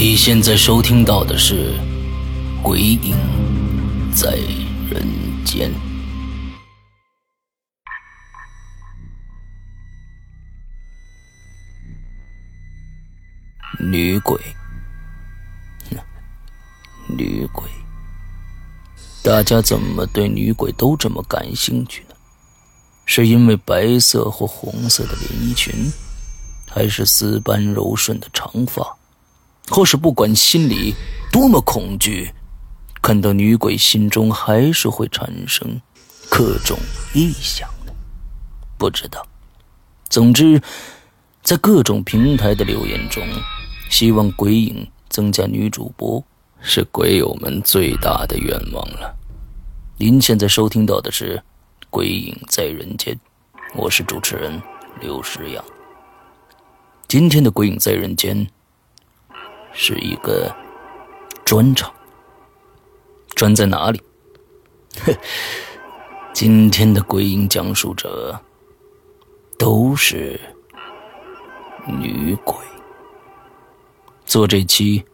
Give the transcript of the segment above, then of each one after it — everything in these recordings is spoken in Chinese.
你现在收听到的是《鬼影在人间》。女鬼，女鬼，大家怎么对女鬼都这么感兴趣呢？是因为白色或红色的连衣裙，还是丝般柔顺的长发，或是不管心里多么恐惧，看到女鬼心中还是会产生各种臆想的？不知道。总之，在各种平台的留言中。希望鬼影增加女主播，是鬼友们最大的愿望了。您现在收听到的是《鬼影在人间》，我是主持人刘诗阳。今天的《鬼影在人间》是一个专场，专在哪里？今天的鬼影讲述者都是女鬼。做这期，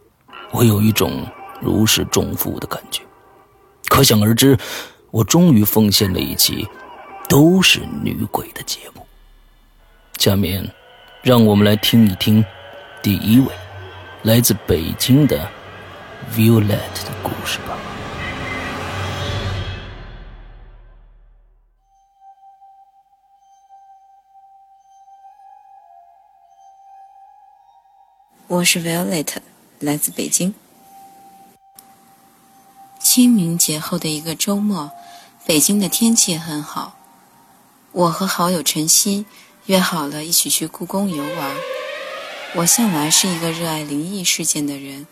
我有一种如释重负的感觉。可想而知，我终于奉献了一期都是女鬼的节目。下面，让我们来听一听第一位来自北京的 Violet 的故事吧。我是 Violet，来自北京。清明节后的一个周末，北京的天气很好。我和好友晨曦约好了一起去故宫游玩。我向来是一个热爱灵异事件的人，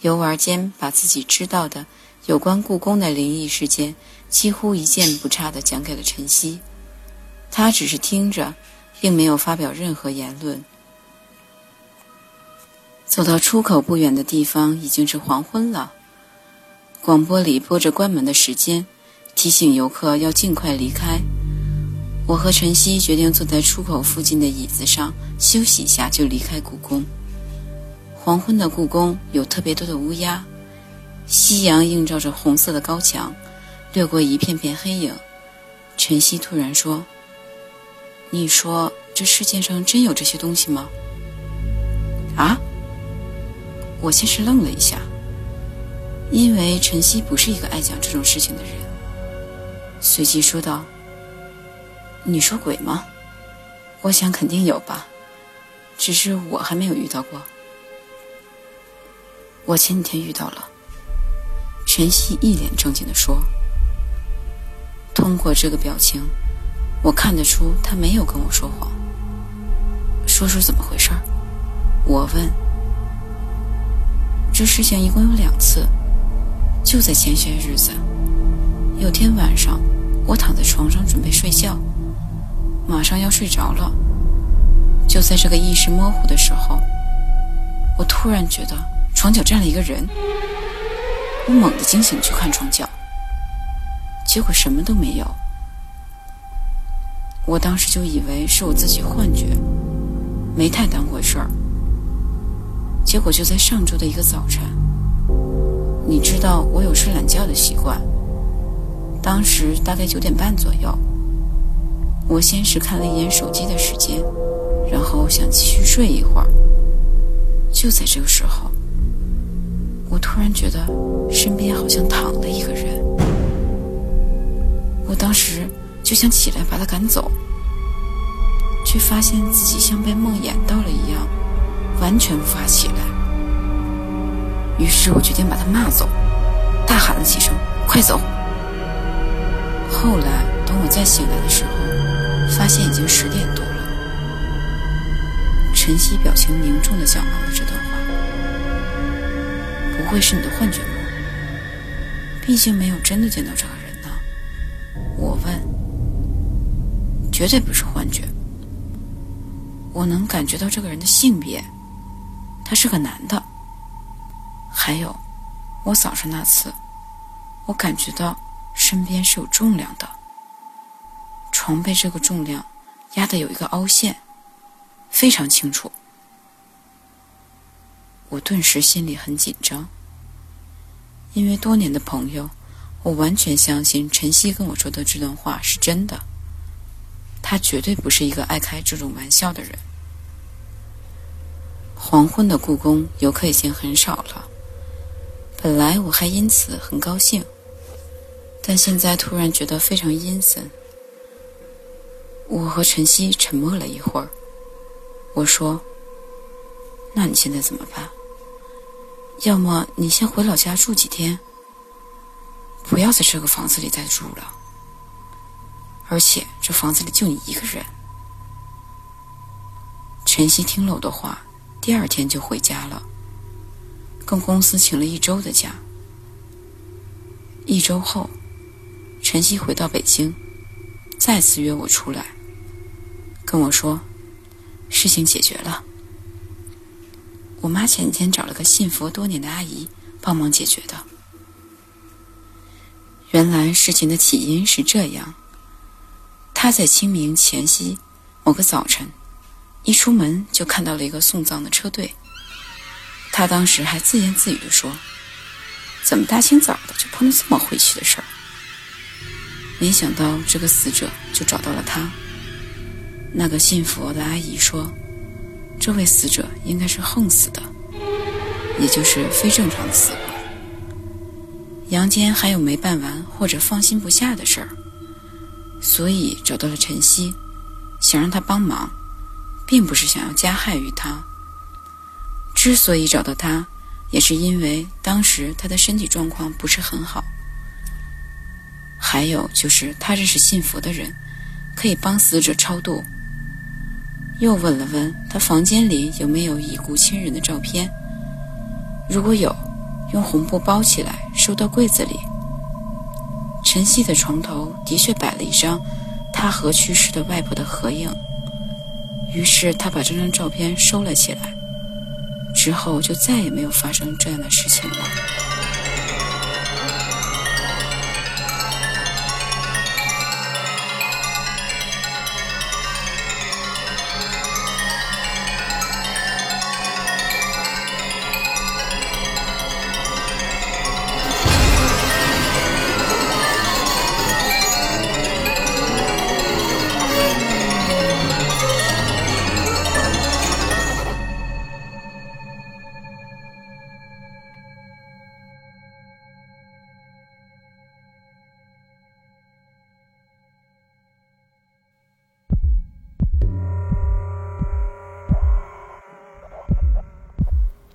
游玩间把自己知道的有关故宫的灵异事件几乎一件不差的讲给了晨曦。他只是听着，并没有发表任何言论。走到出口不远的地方，已经是黄昏了。广播里播着关门的时间，提醒游客要尽快离开。我和晨曦决定坐在出口附近的椅子上休息一下，就离开故宫。黄昏的故宫有特别多的乌鸦，夕阳映照着红色的高墙，掠过一片片黑影。晨曦突然说：“你说这世界上真有这些东西吗？”啊？我先是愣了一下，因为晨曦不是一个爱讲这种事情的人。随即说道：“你说鬼吗？我想肯定有吧，只是我还没有遇到过。我前几天遇到了。”晨曦一脸正经地说。通过这个表情，我看得出他没有跟我说谎。说说怎么回事我问。这事情一共有两次，就在前些日子。有天晚上，我躺在床上准备睡觉，马上要睡着了。就在这个意识模糊的时候，我突然觉得床角站了一个人。我猛地惊醒去看床角，结果什么都没有。我当时就以为是我自己幻觉，没太当回事儿。结果就在上周的一个早晨，你知道我有睡懒觉的习惯。当时大概九点半左右，我先是看了一眼手机的时间，然后想继续睡一会儿。就在这个时候，我突然觉得身边好像躺了一个人，我当时就想起来把他赶走，却发现自己像被梦魇到了一样，完全无法起来。于。是我决定把他骂走，大喊了几声：“快走！”后来等我再醒来的时候，发现已经十点多了。晨曦表情凝重的讲完了这段话：“不会是你的幻觉吗？毕竟没有真的见到这个人呢。”我问：“绝对不是幻觉。我能感觉到这个人的性别，他是个男的。还有，我早上那次，我感觉到身边是有重量的，床被这个重量压得有一个凹陷。”非常清楚，我顿时心里很紧张，因为多年的朋友，我完全相信晨曦跟我说的这段话是真的。他绝对不是一个爱开这种玩笑的人。黄昏的故宫游客已经很少了，本来我还因此很高兴，但现在突然觉得非常阴森。我和晨曦沉默了一会儿。我说：“那你现在怎么办？要么你先回老家住几天，不要在这个房子里再住了。而且这房子里就你一个人。”晨曦听了我的话，第二天就回家了，跟公司请了一周的假。一周后，晨曦回到北京，再次约我出来，跟我说。事情解决了，我妈前几天找了个信佛多年的阿姨帮忙解决的。原来事情的起因是这样：她在清明前夕某个早晨，一出门就看到了一个送葬的车队。她当时还自言自语的说：“怎么大清早的就碰到这么晦气的事儿？”没想到这个死者就找到了她。那个信佛的阿姨说：“这位死者应该是横死的，也就是非正常的死亡。阳间还有没办完或者放心不下的事儿，所以找到了晨曦，想让他帮忙，并不是想要加害于他。之所以找到他，也是因为当时他的身体状况不是很好，还有就是他认识信佛的人，可以帮死者超度。”又问了问他房间里有没有已故亲人的照片，如果有，用红布包起来收到柜子里。晨曦的床头的确摆了一张他和去世的外婆的合影，于是他把这张照片收了起来，之后就再也没有发生这样的事情了。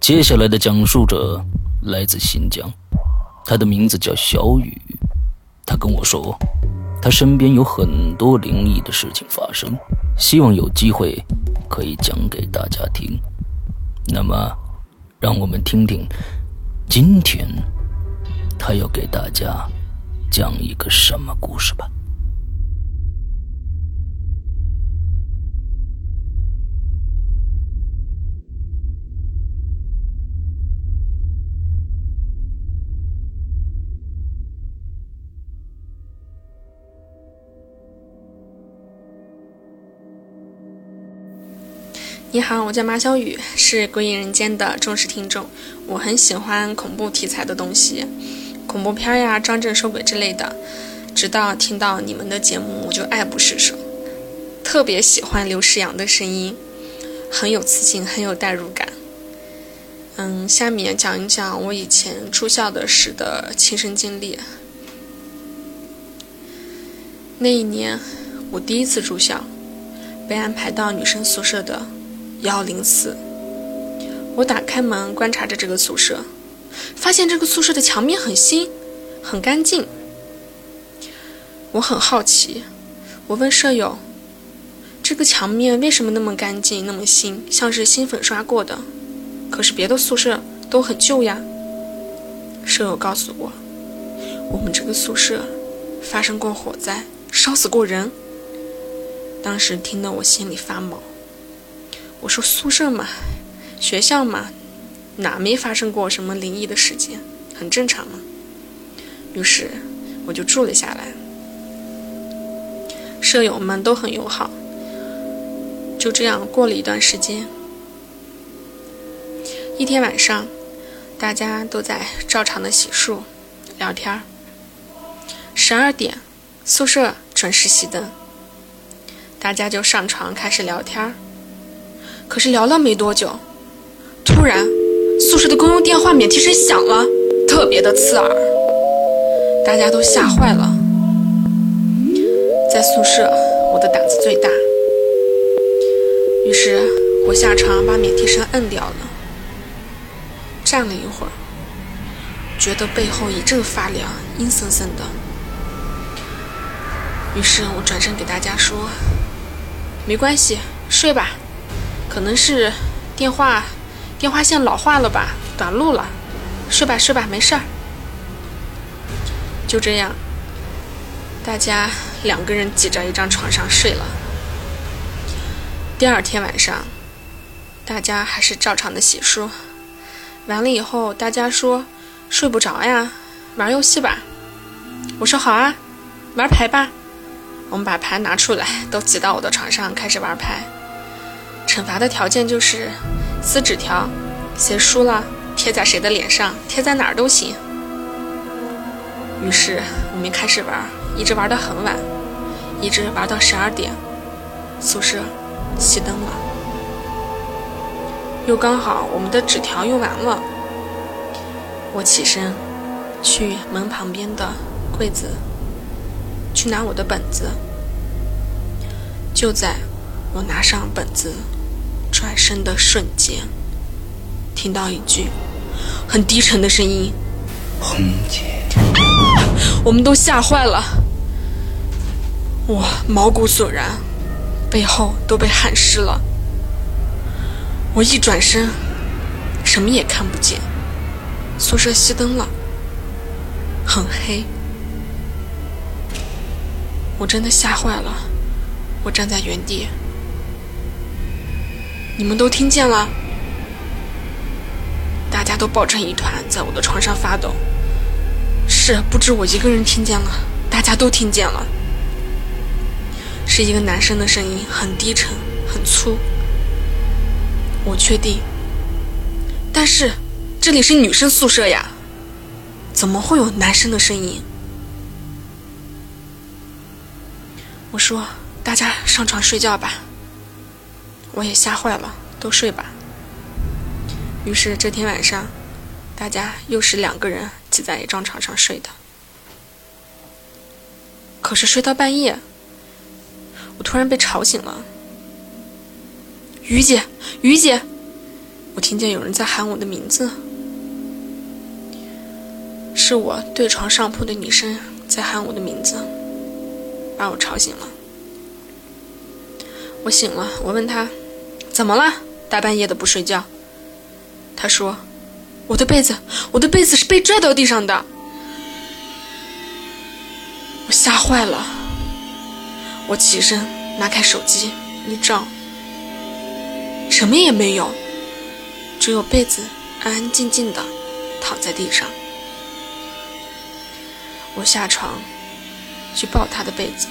接下来的讲述者来自新疆，他的名字叫小雨。他跟我说，他身边有很多灵异的事情发生，希望有机会可以讲给大家听。那么，让我们听听今天他要给大家讲一个什么故事吧。你好，我叫马小雨，是《鬼影人间》的忠实听众。我很喜欢恐怖题材的东西，恐怖片呀、张震收鬼之类的。直到听到你们的节目，我就爱不释手。特别喜欢刘诗阳的声音，很有磁性，很有代入感。嗯，下面讲一讲我以前住校的时的亲身经历。那一年，我第一次住校，被安排到女生宿舍的。幺零四，我打开门观察着这个宿舍，发现这个宿舍的墙面很新，很干净。我很好奇，我问舍友：“这个墙面为什么那么干净、那么新，像是新粉刷过的？可是别的宿舍都很旧呀。”舍友告诉我：“我们这个宿舍发生过火灾，烧死过人。”当时听得我心里发毛。我说：“宿舍嘛，学校嘛，哪没发生过什么灵异的事件？很正常嘛。”于是我就住了下来。舍友们都很友好。就这样过了一段时间，一天晚上，大家都在照常的洗漱、聊天儿。十二点，宿舍准时熄灯，大家就上床开始聊天儿。可是聊了没多久，突然宿舍的公用电话免提声响了，特别的刺耳，大家都吓坏了。在宿舍，我的胆子最大，于是我下床把免提声摁掉了，站了一会儿，觉得背后一阵发凉，阴森森的。于是我转身给大家说：“没关系，睡吧。”可能是电话电话线老化了吧，短路了，睡吧睡吧，没事儿。就这样，大家两个人挤在一张床上睡了。第二天晚上，大家还是照常的洗漱，完了以后，大家说睡不着呀，玩游戏吧。我说好啊，玩牌吧。我们把牌拿出来，都挤到我的床上开始玩牌。惩罚的条件就是撕纸条，谁输了贴在谁的脸上，贴在哪儿都行。于是我们开始玩，一直玩到很晚，一直玩到十二点，宿舍熄灯了。又刚好我们的纸条用完了，我起身去门旁边的柜子去拿我的本子。就在我拿上本子。转身的瞬间，听到一句很低沉的声音：“红姐。”我们都吓坏了，我毛骨悚然，背后都被汗湿了。我一转身，什么也看不见，宿舍熄灯了，很黑。我真的吓坏了，我站在原地。你们都听见了？大家都抱成一团，在我的床上发抖。是，不止我一个人听见了，大家都听见了。是一个男生的声音，很低沉，很粗。我确定。但是，这里是女生宿舍呀，怎么会有男生的声音？我说：“大家上床睡觉吧。”我也吓坏了，都睡吧。于是这天晚上，大家又是两个人挤在一张床上睡的。可是睡到半夜，我突然被吵醒了。于姐，于姐，我听见有人在喊我的名字，是我对床上铺的女生在喊我的名字，把我吵醒了。我醒了，我问她。怎么了？大半夜的不睡觉。他说：“我的被子，我的被子是被拽到地上的。”我吓坏了。我起身拿开手机一照，什么也没有，只有被子安安静静的躺在地上。我下床去抱他的被子，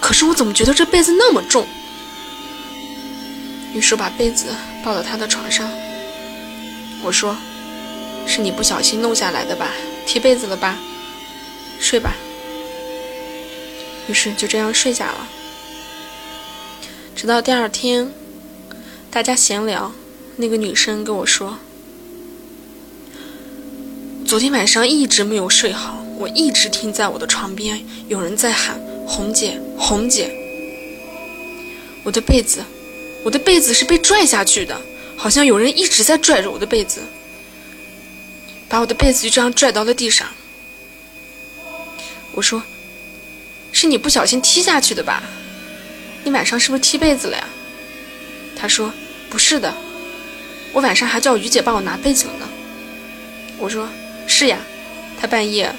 可是我怎么觉得这被子那么重？于是把被子抱到他的床上。我说：“是你不小心弄下来的吧？踢被子了吧？睡吧。”于是就这样睡下了。直到第二天，大家闲聊，那个女生跟我说：“昨天晚上一直没有睡好，我一直听在我的床边有人在喊‘红姐，红姐’，我的被子。”我的被子是被拽下去的，好像有人一直在拽着我的被子。把我的被子就这样拽到了地上。我说：“是你不小心踢下去的吧？你晚上是不是踢被子了呀？”他说：“不是的，我晚上还叫于姐帮我拿被子了呢。”我说：“是呀，他半夜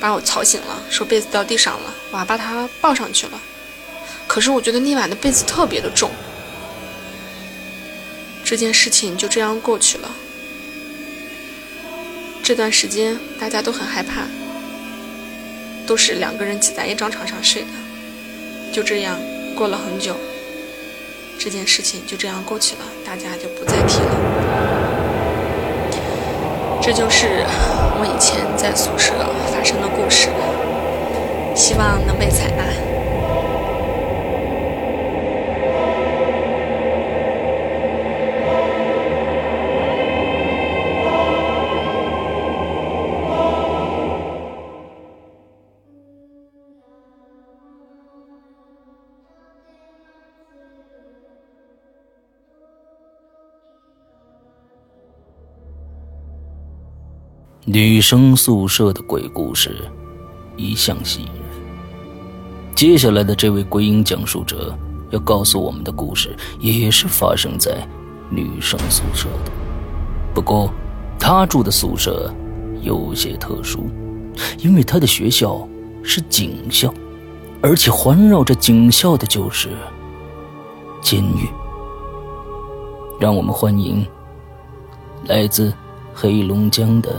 把我吵醒了，说被子掉地上了，我还把他抱上去了。可是我觉得那晚的被子特别的重。”这件事情就这样过去了。这段时间大家都很害怕，都是两个人挤在一张床上睡的。就这样过了很久，这件事情就这样过去了，大家就不再提了。这就是我以前在宿舍发生的故事，希望能被采纳。女生宿舍的鬼故事一向吸引人。接下来的这位鬼影讲述者要告诉我们的故事，也是发生在女生宿舍的。不过，他住的宿舍有些特殊，因为他的学校是警校，而且环绕着警校的就是监狱。让我们欢迎来自黑龙江的。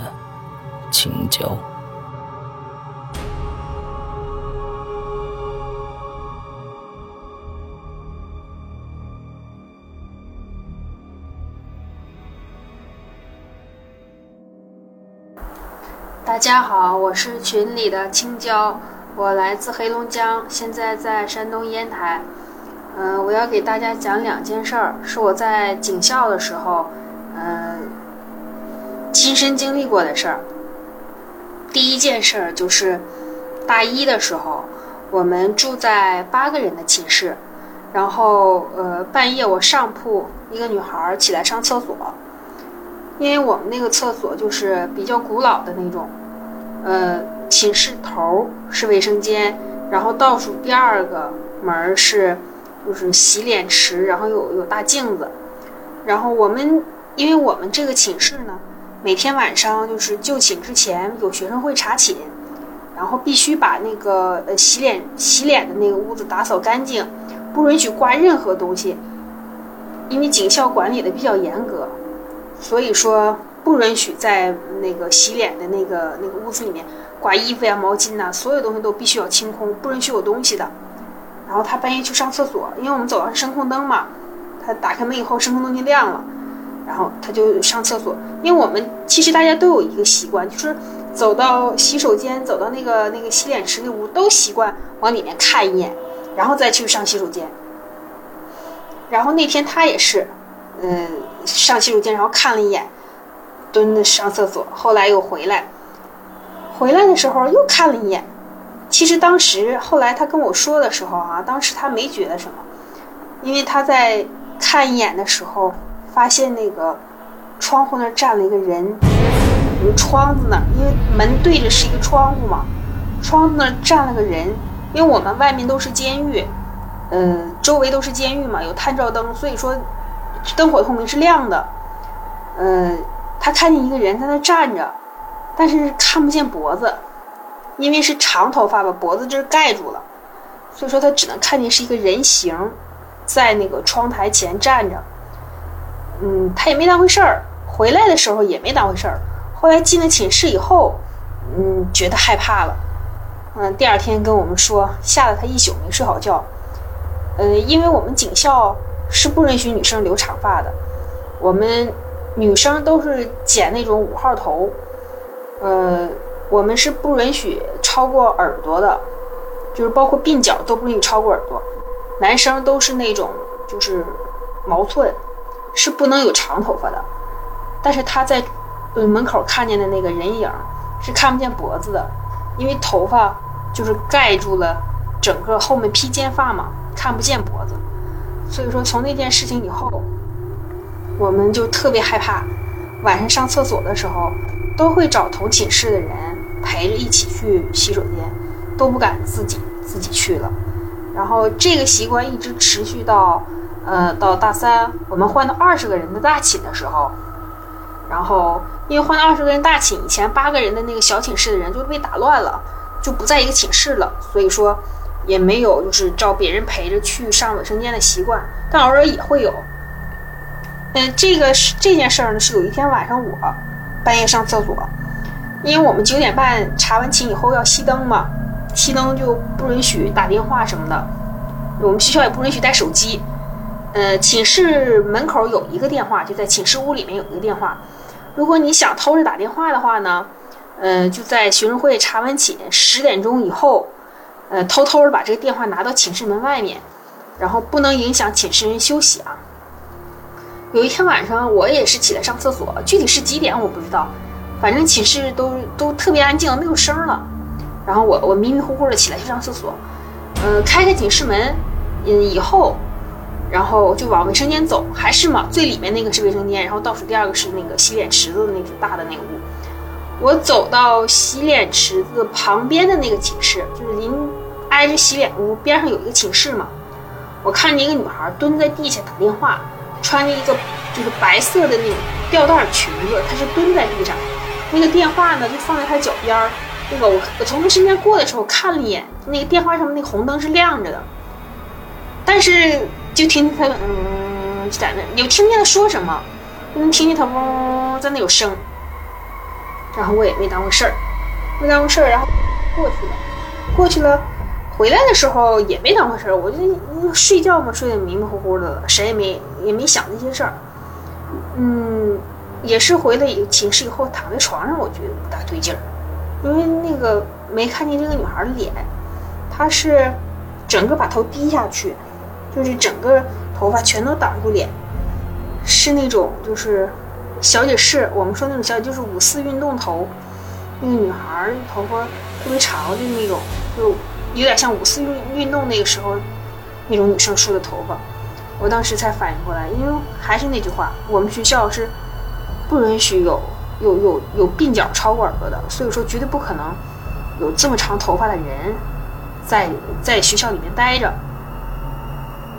青椒。大家好，我是群里的青椒，我来自黑龙江，现在在山东烟台。嗯，我要给大家讲两件事儿，是我在警校的时候，嗯，亲身经历过的事儿。第一件事儿就是大一的时候，我们住在八个人的寝室，然后呃半夜我上铺一个女孩起来上厕所，因为我们那个厕所就是比较古老的那种，呃寝室头是卫生间，然后倒数第二个门是就是洗脸池，然后有有大镜子，然后我们因为我们这个寝室呢。每天晚上就是就寝之前，有学生会查寝，然后必须把那个呃洗脸洗脸的那个屋子打扫干净，不允许挂任何东西。因为警校管理的比较严格，所以说不允许在那个洗脸的那个那个屋子里面挂衣服呀、毛巾呐，所有东西都必须要清空，不允许有东西的。然后他半夜去上厕所，因为我们走廊是声控灯嘛，他打开门以后声控灯就亮了。然后他就上厕所，因为我们其实大家都有一个习惯，就是走到洗手间、走到那个那个洗脸池那屋，都习惯往里面看一眼，然后再去上洗手间。然后那天他也是，嗯，上洗手间，然后看了一眼，蹲着上厕所，后来又回来，回来的时候又看了一眼。其实当时后来他跟我说的时候啊，当时他没觉得什么，因为他在看一眼的时候。发现那个窗户那儿站了一个人，窗子那儿，因为门对着是一个窗户嘛，窗子那儿站了个人。因为我们外面都是监狱，呃，周围都是监狱嘛，有探照灯，所以说灯火通明是亮的。呃，他看见一个人在那站着，但是看不见脖子，因为是长头发把脖子这儿盖住了，所以说他只能看见是一个人形在那个窗台前站着。嗯，他也没当回事儿，回来的时候也没当回事儿。后来进了寝室以后，嗯，觉得害怕了。嗯，第二天跟我们说，吓得他一宿没睡好觉。呃，因为我们警校是不允许女生留长发的，我们女生都是剪那种五号头。呃，我们是不允许超过耳朵的，就是包括鬓角都不允许超过耳朵。男生都是那种就是毛寸。是不能有长头发的，但是他在门口看见的那个人影是看不见脖子的，因为头发就是盖住了整个后面披肩发嘛，看不见脖子。所以说从那件事情以后，我们就特别害怕，晚上上厕所的时候，都会找同寝室的人陪着一起去洗手间，都不敢自己自己去了。然后这个习惯一直持续到，呃，到大三我们换到二十个人的大寝的时候，然后因为换到二十个人大寝，以前八个人的那个小寝室的人就被打乱了，就不在一个寝室了，所以说也没有就是找别人陪着去上卫生间的习惯，但偶尔也会有。嗯，这个是这件事儿呢，是有一天晚上我半夜上厕所，因为我们九点半查完寝以后要熄灯嘛。熄灯就不允许打电话什么的，我们学校也不允许带手机。呃，寝室门口有一个电话，就在寝室屋里面有一个电话。如果你想偷着打电话的话呢，呃，就在学生会查完寝十点钟以后，呃，偷偷的把这个电话拿到寝室门外面，然后不能影响寝室人休息啊。有一天晚上，我也是起来上厕所，具体是几点我不知道，反正寝室都都特别安静，没有声了。然后我我迷迷糊糊的起来去上厕所，呃，开开寝室门，嗯，以后，然后就往卫生间走，还是嘛，最里面那个是卫生间，然后倒数第二个是那个洗脸池子的那个大的那个屋。我走到洗脸池子旁边的那个寝室，就是临挨着洗脸屋边上有一个寝室嘛。我看见一个女孩蹲在地下打电话，穿着一个就是白色的那种吊带裙子，她是蹲在地上，那个电话呢就放在她脚边儿。那个我我从他身边过的时候看了一眼，那个电话上面那个红灯是亮着的，但是就听见他嗯在那有听见他说什么，能听见他嗡在那有声，然后我也没当回事儿，没当回事儿，然后过去了，过去了，回来的时候也没当回事儿，我就睡觉嘛，睡得迷迷糊糊的，谁也没也没想那些事儿，嗯，也是回了寝室以后躺在床上，我觉得不大对劲儿。因为那个没看见这个女孩的脸，她是整个把头低下去，就是整个头发全都挡住脸，是那种就是小姐式，我们说那种小姐就是五四运动头，那个女孩头发特别长的那种，就有点像五四运运动那个时候那种女生梳的头发。我当时才反应过来，因为还是那句话，我们学校是不允许有。有有有鬓角超过耳朵的，所以说绝对不可能有这么长头发的人在在学校里面待着。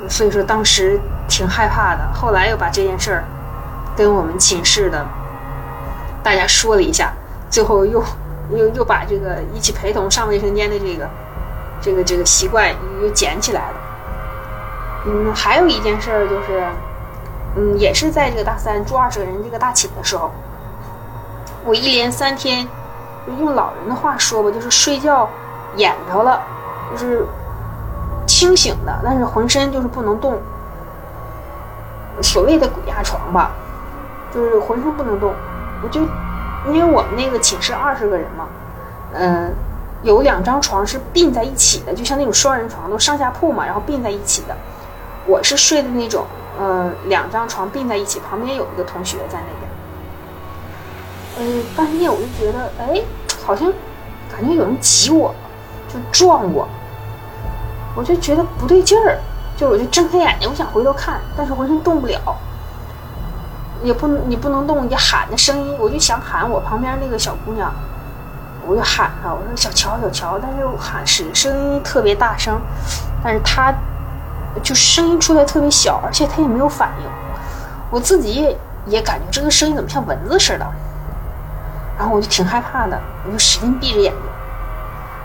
所以说当时挺害怕的，后来又把这件事儿跟我们寝室的大家说了一下，最后又又又把这个一起陪同上卫生间的这个这个这个习惯又捡起来了。嗯，还有一件事儿就是，嗯，也是在这个大三住二十个人这个大寝的时候。我一连三天，用老人的话说吧，就是睡觉眼着了，就是清醒的，但是浑身就是不能动。所谓的鬼压床吧，就是浑身不能动。我就因为我们那个寝室二十个人嘛，嗯，有两张床是并在一起的，就像那种双人床，都上下铺嘛，然后并在一起的。我是睡的那种，呃，两张床并在一起，旁边有一个同学在那边。嗯，半夜我就觉得，哎，好像感觉有人挤我，就撞我，我就觉得不对劲儿，就我就睁开眼睛，我想回头看，但是浑身动不了，也不你不能动，你喊的声音，我就想喊我旁边那个小姑娘，我就喊她，我说小乔小乔，但是我喊是声音特别大声，但是她就声音出来特别小，而且她也没有反应，我自己也也感觉这个声音怎么像蚊子似的。然后我就挺害怕的，我就使劲闭着眼睛，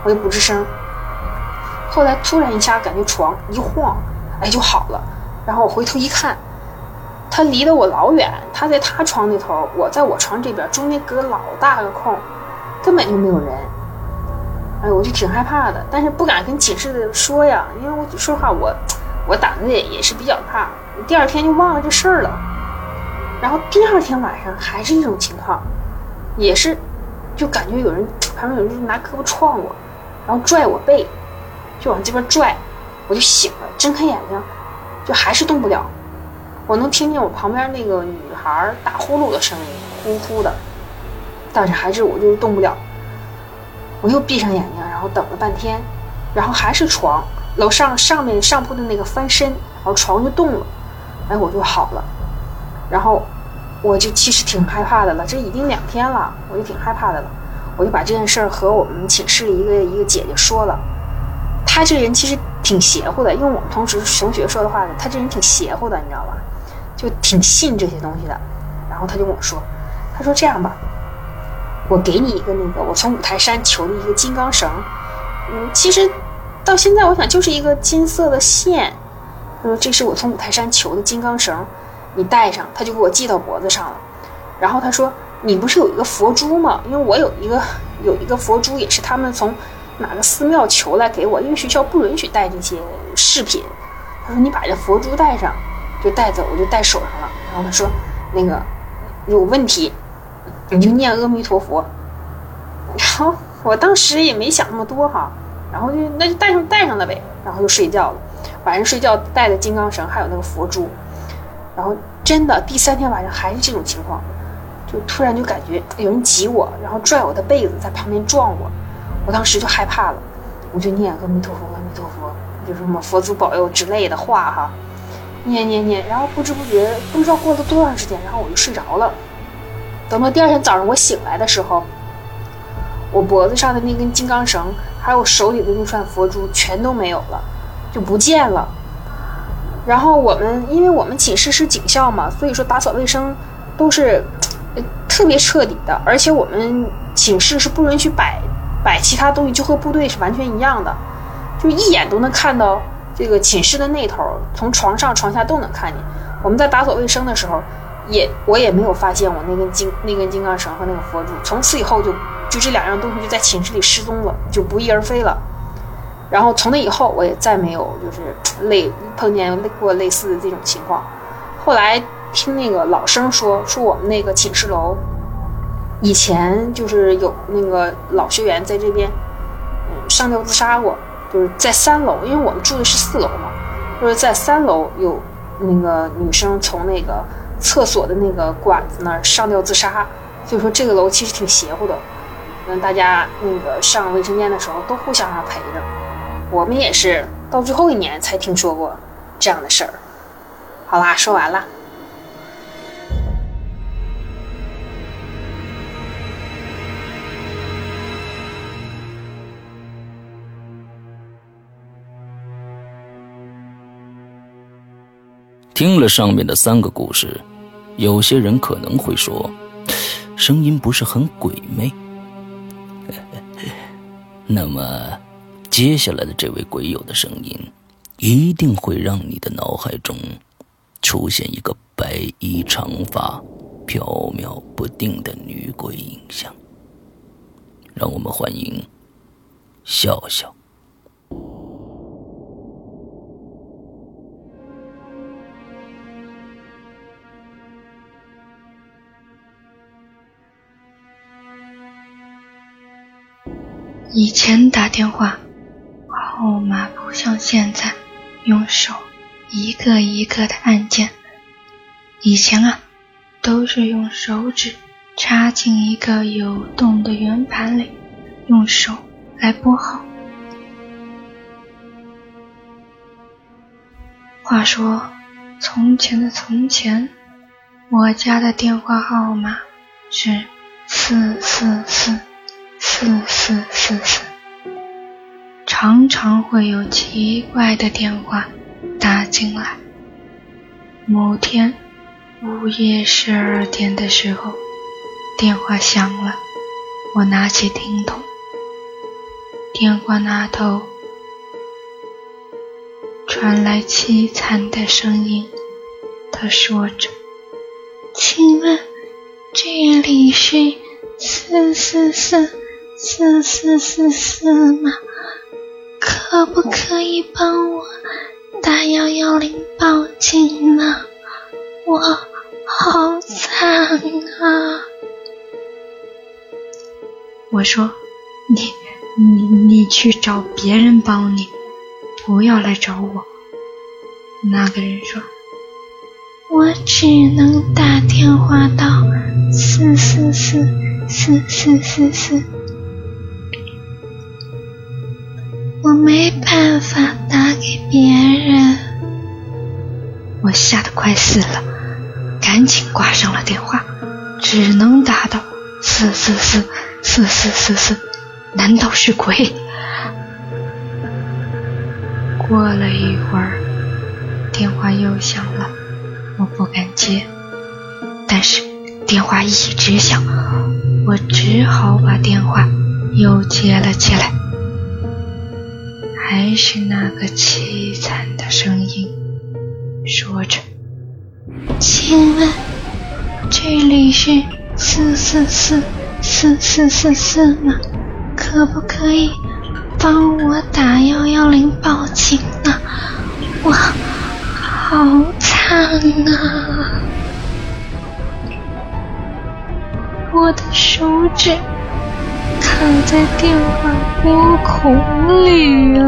我也不吱声。后来突然一下感觉床一晃，哎就好了。然后我回头一看，他离得我老远，他在他床那头，我在我床这边，中间隔老大个空，根本就没有人。哎，我就挺害怕的，但是不敢跟寝室的说呀，因为我说话，我我胆子也也是比较大。第二天就忘了这事儿了。然后第二天晚上还是一种情况。也是，就感觉有人旁边有人拿胳膊撞我，然后拽我背，就往这边拽，我就醒了，睁开眼睛，就还是动不了。我能听见我旁边那个女孩打呼噜的声音，呼呼的，但是还是我就是动不了。我又闭上眼睛，然后等了半天，然后还是床楼上上面上铺的那个翻身，然后床就动了，哎，我就好了。然后我就其实挺害怕的了，这已经两天了，我就挺害怕的了。我就把这件事儿和我们寝室一个一个姐姐说了。他这人其实挺邪乎的，用我们同时同学说的话，他这人挺邪乎的，你知道吧？就挺信这些东西的。然后他就跟我说：“他说这样吧，我给你一个那个我从五台山求的一个金刚绳，嗯，其实到现在我想就是一个金色的线。他说这是我从五台山求的金刚绳。”你戴上，他就给我系到脖子上了。然后他说：“你不是有一个佛珠吗？因为我有一个有一个佛珠，也是他们从哪个寺庙求来给我，因为学校不允许带这些饰品。他说你把这佛珠戴上，就带走，我就戴手上了。然后他说，那个有问题，你就念阿弥陀佛。然后我当时也没想那么多哈，然后就那就戴上戴上了呗，然后就睡觉了。晚上睡觉带的金刚绳，还有那个佛珠。”然后真的第三天晚上还是这种情况，就突然就感觉有人挤我，然后拽我的被子，在旁边撞我，我当时就害怕了，我就念阿弥陀佛，阿弥陀佛，就是什么佛祖保佑之类的话哈，念念念，然后不知不觉不知道过了多长时间，然后我就睡着了。等到第二天早上我醒来的时候，我脖子上的那根金刚绳，还有手里的那串佛珠全都没有了，就不见了。然后我们，因为我们寝室是警校嘛，所以说打扫卫生都是特别彻底的，而且我们寝室是不允许摆摆其他东西，就和部队是完全一样的，就一眼都能看到这个寝室的那头，从床上床下都能看见。我们在打扫卫生的时候，也我也没有发现我那根金那根金刚绳和那个佛珠，从此以后就就这两样东西就在寝室里失踪了，就不翼而飞了。然后从那以后，我也再没有就是类碰见过类似的这种情况。后来听那个老生说，说我们那个寝室楼以前就是有那个老学员在这边嗯上吊自杀过，就是在三楼，因为我们住的是四楼嘛，就是在三楼有那个女生从那个厕所的那个管子那儿上吊自杀。所以说这个楼其实挺邪乎的，嗯，大家那个上卫生间的时候都互相陪着。我们也是到最后一年才听说过这样的事儿。好啦，说完了。听了上面的三个故事，有些人可能会说，声音不是很鬼魅。那么。接下来的这位鬼友的声音，一定会让你的脑海中出现一个白衣长发、飘渺不定的女鬼影像。让我们欢迎笑笑。以前打电话。号码不像现在用手一个一个的按键，以前啊都是用手指插进一个有洞的圆盘里，用手来拨号。话说从前的从前，我家的电话号码是四四四四四四四。常常会有奇怪的电话打进来。某天午夜十二点的时候，电话响了，我拿起听筒，电话那头传来凄惨的声音，他说着：“请问这里是四四四四四四四吗？”可不可以帮我打幺幺零报警呢？我好惨啊！我说，你你你去找别人帮你，不要来找我。那个人说，我只能打电话到四四四四四四四。我没办法打给别人，我吓得快死了，赶紧挂上了电话，只能打到四四四四四四四。难道是鬼？过了一会儿，电话又响了，我不敢接，但是电话一直响，我只好把电话又接了起来，还是那个凄惨的声音，说着。请问这里是四四四四四四四吗？可不可以帮我打幺幺零报警呢？我好惨啊！我的手指卡在电话拨孔里了。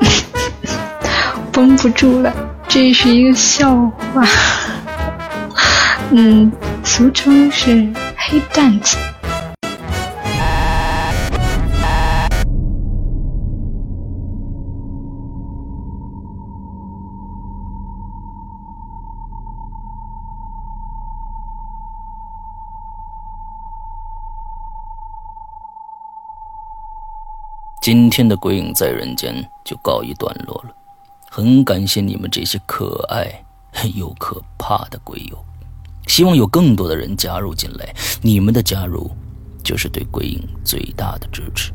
绷不住了，这是一个笑话，嗯，俗称是黑蛋子。今天的《鬼影在人间》就告一段落了。很感谢你们这些可爱又可怕的鬼友，希望有更多的人加入进来。你们的加入，就是对鬼影最大的支持。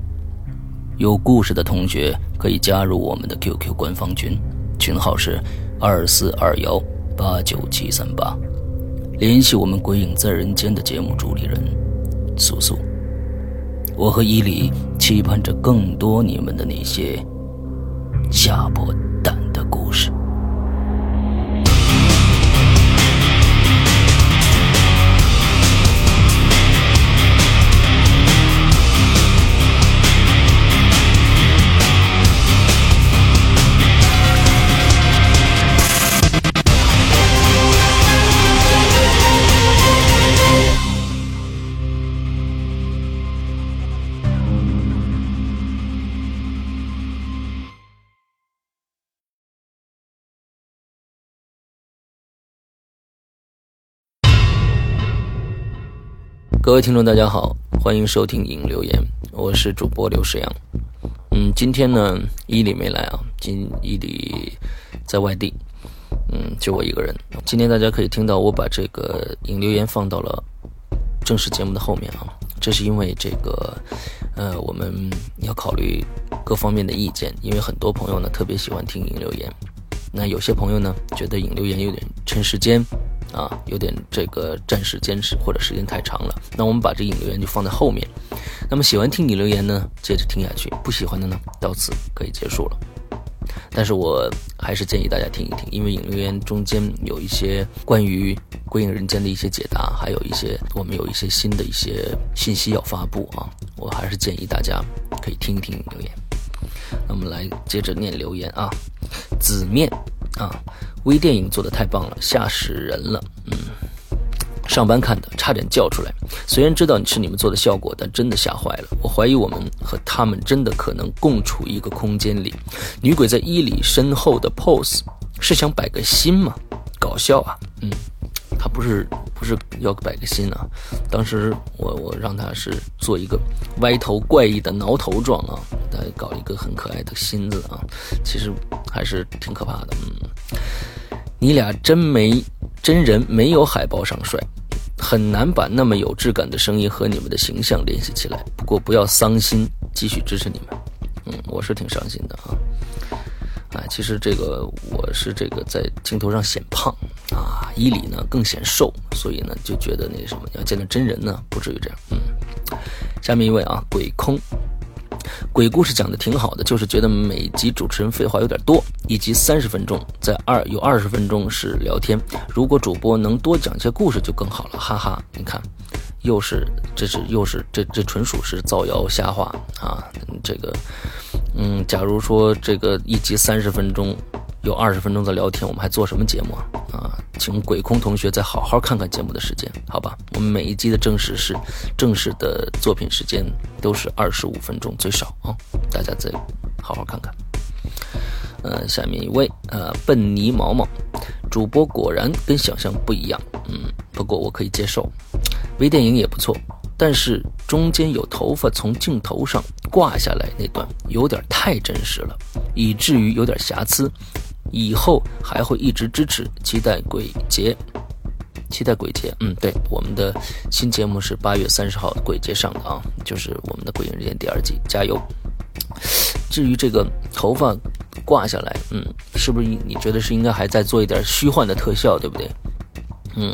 有故事的同学可以加入我们的 QQ 官方群，群号是二四二幺八九七三八，联系我们《鬼影在人间》的节目主理人素素。我和伊犁期盼着更多你们的那些下播。故事。各位听众，大家好，欢迎收听影留言，我是主播刘世阳。嗯，今天呢，伊里没来啊，今伊里在外地，嗯，就我一个人。今天大家可以听到我把这个影留言放到了正式节目的后面啊，这是因为这个，呃，我们要考虑各方面的意见，因为很多朋友呢特别喜欢听影留言，那有些朋友呢觉得影留言有点趁时间。啊，有点这个暂时坚持或者时间太长了，那我们把这引留言就放在后面。那么喜欢听你留言呢，接着听下去；不喜欢的呢，到此可以结束了。但是我还是建议大家听一听，因为引留言中间有一些关于《归隐人间》的一些解答，还有一些我们有一些新的一些信息要发布啊，我还是建议大家可以听一听留言。那我们来接着念留言啊，子面啊。微电影做的太棒了，吓死人了。嗯，上班看的，差点叫出来。虽然知道你是你们做的效果，但真的吓坏了。我怀疑我们和他们真的可能共处一个空间里。女鬼在伊里身后的 pose 是想摆个心吗？搞笑啊。嗯，他不是不是要摆个心啊。当时我我让他是做一个歪头怪异的挠头状啊，来搞一个很可爱的心字啊。其实还是挺可怕的。嗯。你俩真没真人没有海报上帅，很难把那么有质感的声音和你们的形象联系起来。不过不要伤心，继续支持你们。嗯，我是挺伤心的啊。啊，其实这个我是这个在镜头上显胖啊，伊里呢更显瘦，所以呢就觉得那什么要见到真人呢不至于这样。嗯，下面一位啊，鬼空。鬼故事讲的挺好的，就是觉得每集主持人废话有点多。一集三十分钟，在二有二十分钟是聊天。如果主播能多讲些故事就更好了，哈哈！你看，又是这是又是这这纯属是造谣瞎话啊！这个，嗯，假如说这个一集三十分钟。有二十分钟的聊天，我们还做什么节目啊？啊，请鬼空同学再好好看看节目的时间，好吧？我们每一集的正式是正式的作品时间都是二十五分钟最少啊，大家再好好看看。呃，下面一位，呃，笨泥毛毛，主播果然跟想象不一样，嗯，不过我可以接受。微电影也不错，但是中间有头发从镜头上挂下来那段有点太真实了，以至于有点瑕疵。以后还会一直支持，期待鬼节，期待鬼节。嗯，对，我们的新节目是八月三十号鬼节上的啊，就是我们的《鬼影人间》第二季，加油。至于这个头发挂下来，嗯，是不是你觉得是应该还再做一点虚幻的特效，对不对？嗯，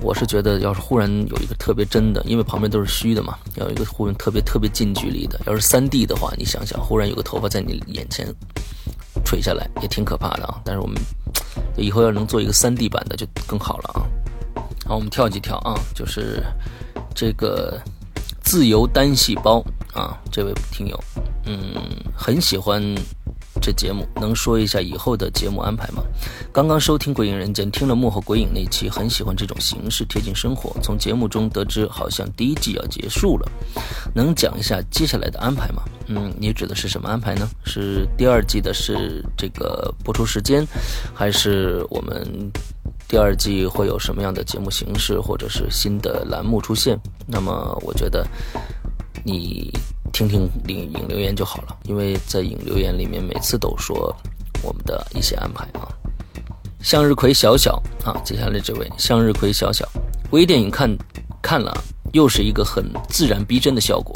我是觉得要是忽然有一个特别真的，因为旁边都是虚的嘛，要有一个忽然特别特别近距离的，要是三 D 的话，你想想，忽然有个头发在你眼前垂下来，也挺可怕的啊。但是我们以后要能做一个三 D 版的就更好了啊。好，我们跳几跳啊，就是这个自由单细胞啊，这位听友。嗯，很喜欢这节目，能说一下以后的节目安排吗？刚刚收听《鬼影人间》，听了幕后鬼影那期，很喜欢这种形式，贴近生活。从节目中得知，好像第一季要结束了，能讲一下接下来的安排吗？嗯，你指的是什么安排呢？是第二季的是这个播出时间，还是我们第二季会有什么样的节目形式，或者是新的栏目出现？那么，我觉得你。听听影影留言就好了，因为在影留言里面每次都说我们的一些安排啊。向日葵小小啊，接下来这位向日葵小小，微电影看看了，又是一个很自然逼真的效果，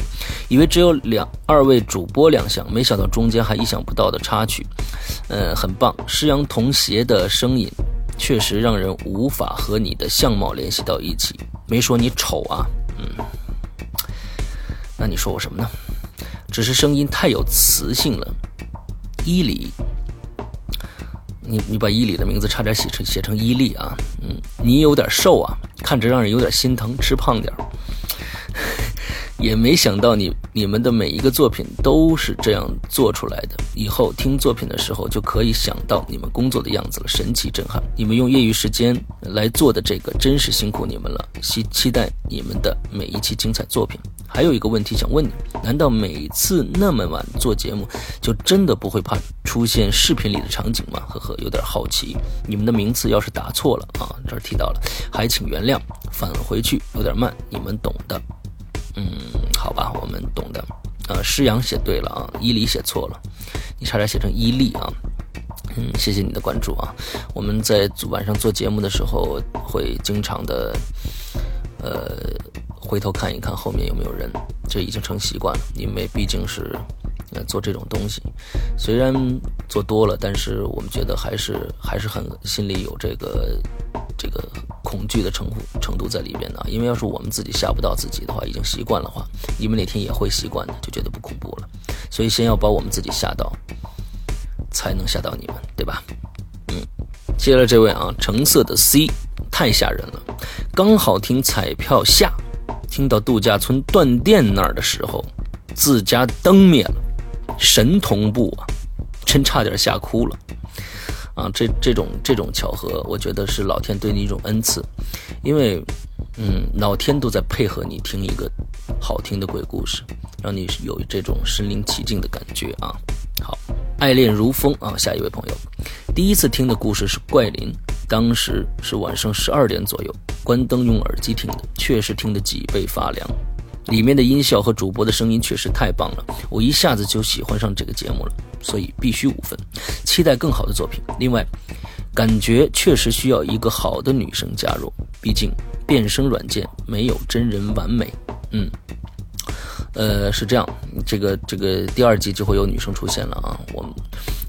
以为只有两二位主播亮相，没想到中间还意想不到的插曲，呃，很棒。施阳童鞋的声音确实让人无法和你的相貌联系到一起，没说你丑啊，嗯。那你说我什么呢？只是声音太有磁性了。伊里，你你把伊里的名字差点写成写成伊利啊，嗯，你有点瘦啊，看着让人有点心疼，吃胖点 也没想到你你们的每一个作品都是这样做出来的。以后听作品的时候就可以想到你们工作的样子了，神奇震撼！你们用业余时间来做的这个真是辛苦你们了。期期待你们的每一期精彩作品。还有一个问题想问你：难道每次那么晚做节目，就真的不会怕出现视频里的场景吗？呵呵，有点好奇。你们的名次要是打错了啊，这儿提到了，还请原谅。返回去有点慢，你们懂的。嗯，好吧，我们懂的。呃，施阳写对了啊，伊犁写错了，你差点写成伊利啊。嗯，谢谢你的关注啊。我们在晚上做节目的时候，会经常的，呃，回头看一看后面有没有人，这已经成习惯了，因为毕竟是呃。做这种东西，虽然做多了，但是我们觉得还是还是很心里有这个这个恐惧的程度程度在里边的。因为要是我们自己吓不到自己的话，已经习惯了话，你们哪天也会习惯的，就觉得不恐怖了。所以先要把我们自己吓到，才能吓到你们，对吧？嗯，接着这位啊，橙色的 C 太吓人了，刚好听彩票下，听到度假村断电那儿的时候，自家灯灭了。神同步啊，真差点吓哭了啊！这这种这种巧合，我觉得是老天对你一种恩赐，因为，嗯，老天都在配合你听一个好听的鬼故事，让你有这种身临其境的感觉啊！好，爱恋如风啊！下一位朋友，第一次听的故事是怪林，当时是晚上十二点左右，关灯用耳机听的，确实听得脊背发凉。里面的音效和主播的声音确实太棒了，我一下子就喜欢上这个节目了，所以必须五分，期待更好的作品。另外，感觉确实需要一个好的女生加入，毕竟变声软件没有真人完美。嗯，呃，是这样，这个这个第二季就会有女生出现了啊，我。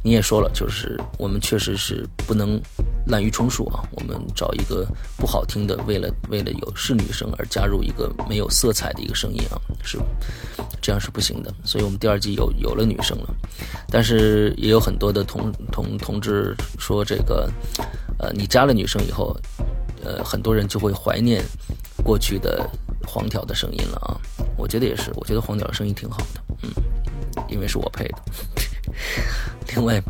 你也说了，就是我们确实是不能滥竽充数啊。我们找一个不好听的，为了为了有是女生而加入一个没有色彩的一个声音啊，是这样是不行的。所以我们第二季有有了女生了，但是也有很多的同同同志说这个，呃，你加了女生以后，呃，很多人就会怀念过去的黄条的声音了啊。我觉得也是，我觉得黄条的声音挺好的，嗯，因为是我配的。另外，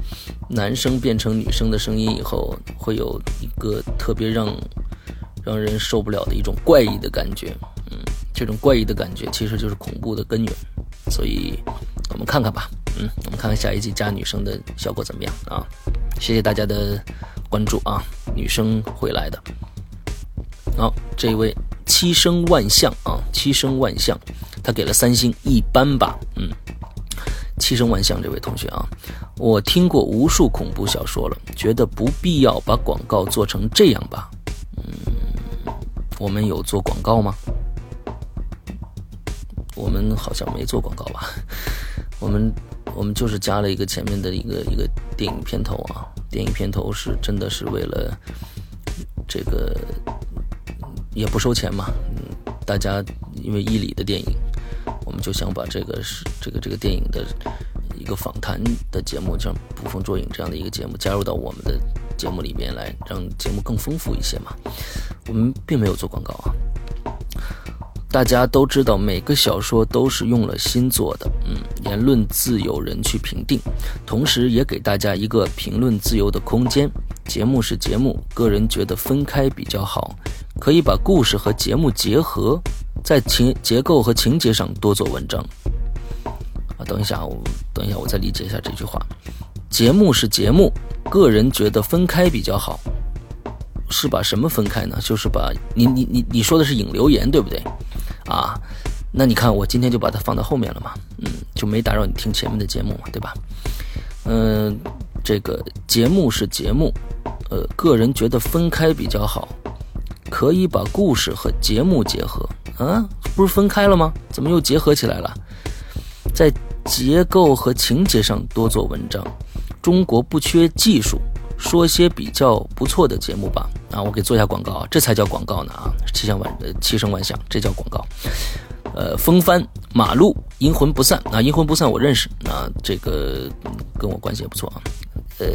男生变成女生的声音以后，会有一个特别让让人受不了的一种怪异的感觉。嗯，这种怪异的感觉其实就是恐怖的根源。所以，我们看看吧。嗯，我们看看下一季加女生的效果怎么样啊？谢谢大家的关注啊，女生会来的。好，这位七生万象啊，七生万象，他给了三星，一般吧，嗯。七声万象这位同学啊，我听过无数恐怖小说了，觉得不必要把广告做成这样吧。嗯，我们有做广告吗？我们好像没做广告吧？我们我们就是加了一个前面的一个一个电影片头啊，电影片头是真的是为了这个。也不收钱嘛，大家因为伊里的电影，我们就想把这个是这个这个电影的一个访谈的节目，像捕风捉影这样的一个节目加入到我们的节目里面来，让节目更丰富一些嘛。我们并没有做广告啊。大家都知道，每个小说都是用了心做的，嗯，言论自有人去评定，同时也给大家一个评论自由的空间。节目是节目，个人觉得分开比较好。可以把故事和节目结合，在情结构和情节上多做文章。啊，等一下，我等一下，我再理解一下这句话。节目是节目，个人觉得分开比较好，是把什么分开呢？就是把你你你你说的是引流言对不对？啊，那你看我今天就把它放到后面了嘛，嗯，就没打扰你听前面的节目嘛，对吧？嗯，这个节目是节目，呃，个人觉得分开比较好。可以把故事和节目结合，啊，不是分开了吗？怎么又结合起来了？在结构和情节上多做文章。中国不缺技术，说些比较不错的节目吧。啊，我给做一下广告啊，这才叫广告呢啊！七响万呃，七声万象，这叫广告。呃，风帆、马路、阴魂不散啊，阴魂不散我认识啊，这个跟我关系也不错啊。呃，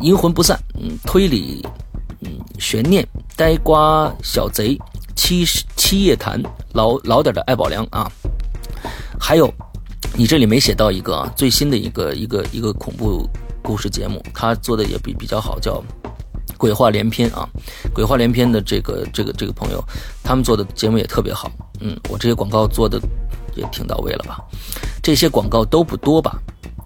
阴魂不散，嗯，推理。悬念、呆瓜、小贼、七七夜谈、老老点的爱宝良啊，还有，你这里没写到一个啊，最新的一个一个一个恐怖故事节目，他做的也比比较好，叫鬼话连篇啊，鬼话连篇的这个这个这个朋友，他们做的节目也特别好，嗯，我这些广告做的也挺到位了吧？这些广告都不多吧？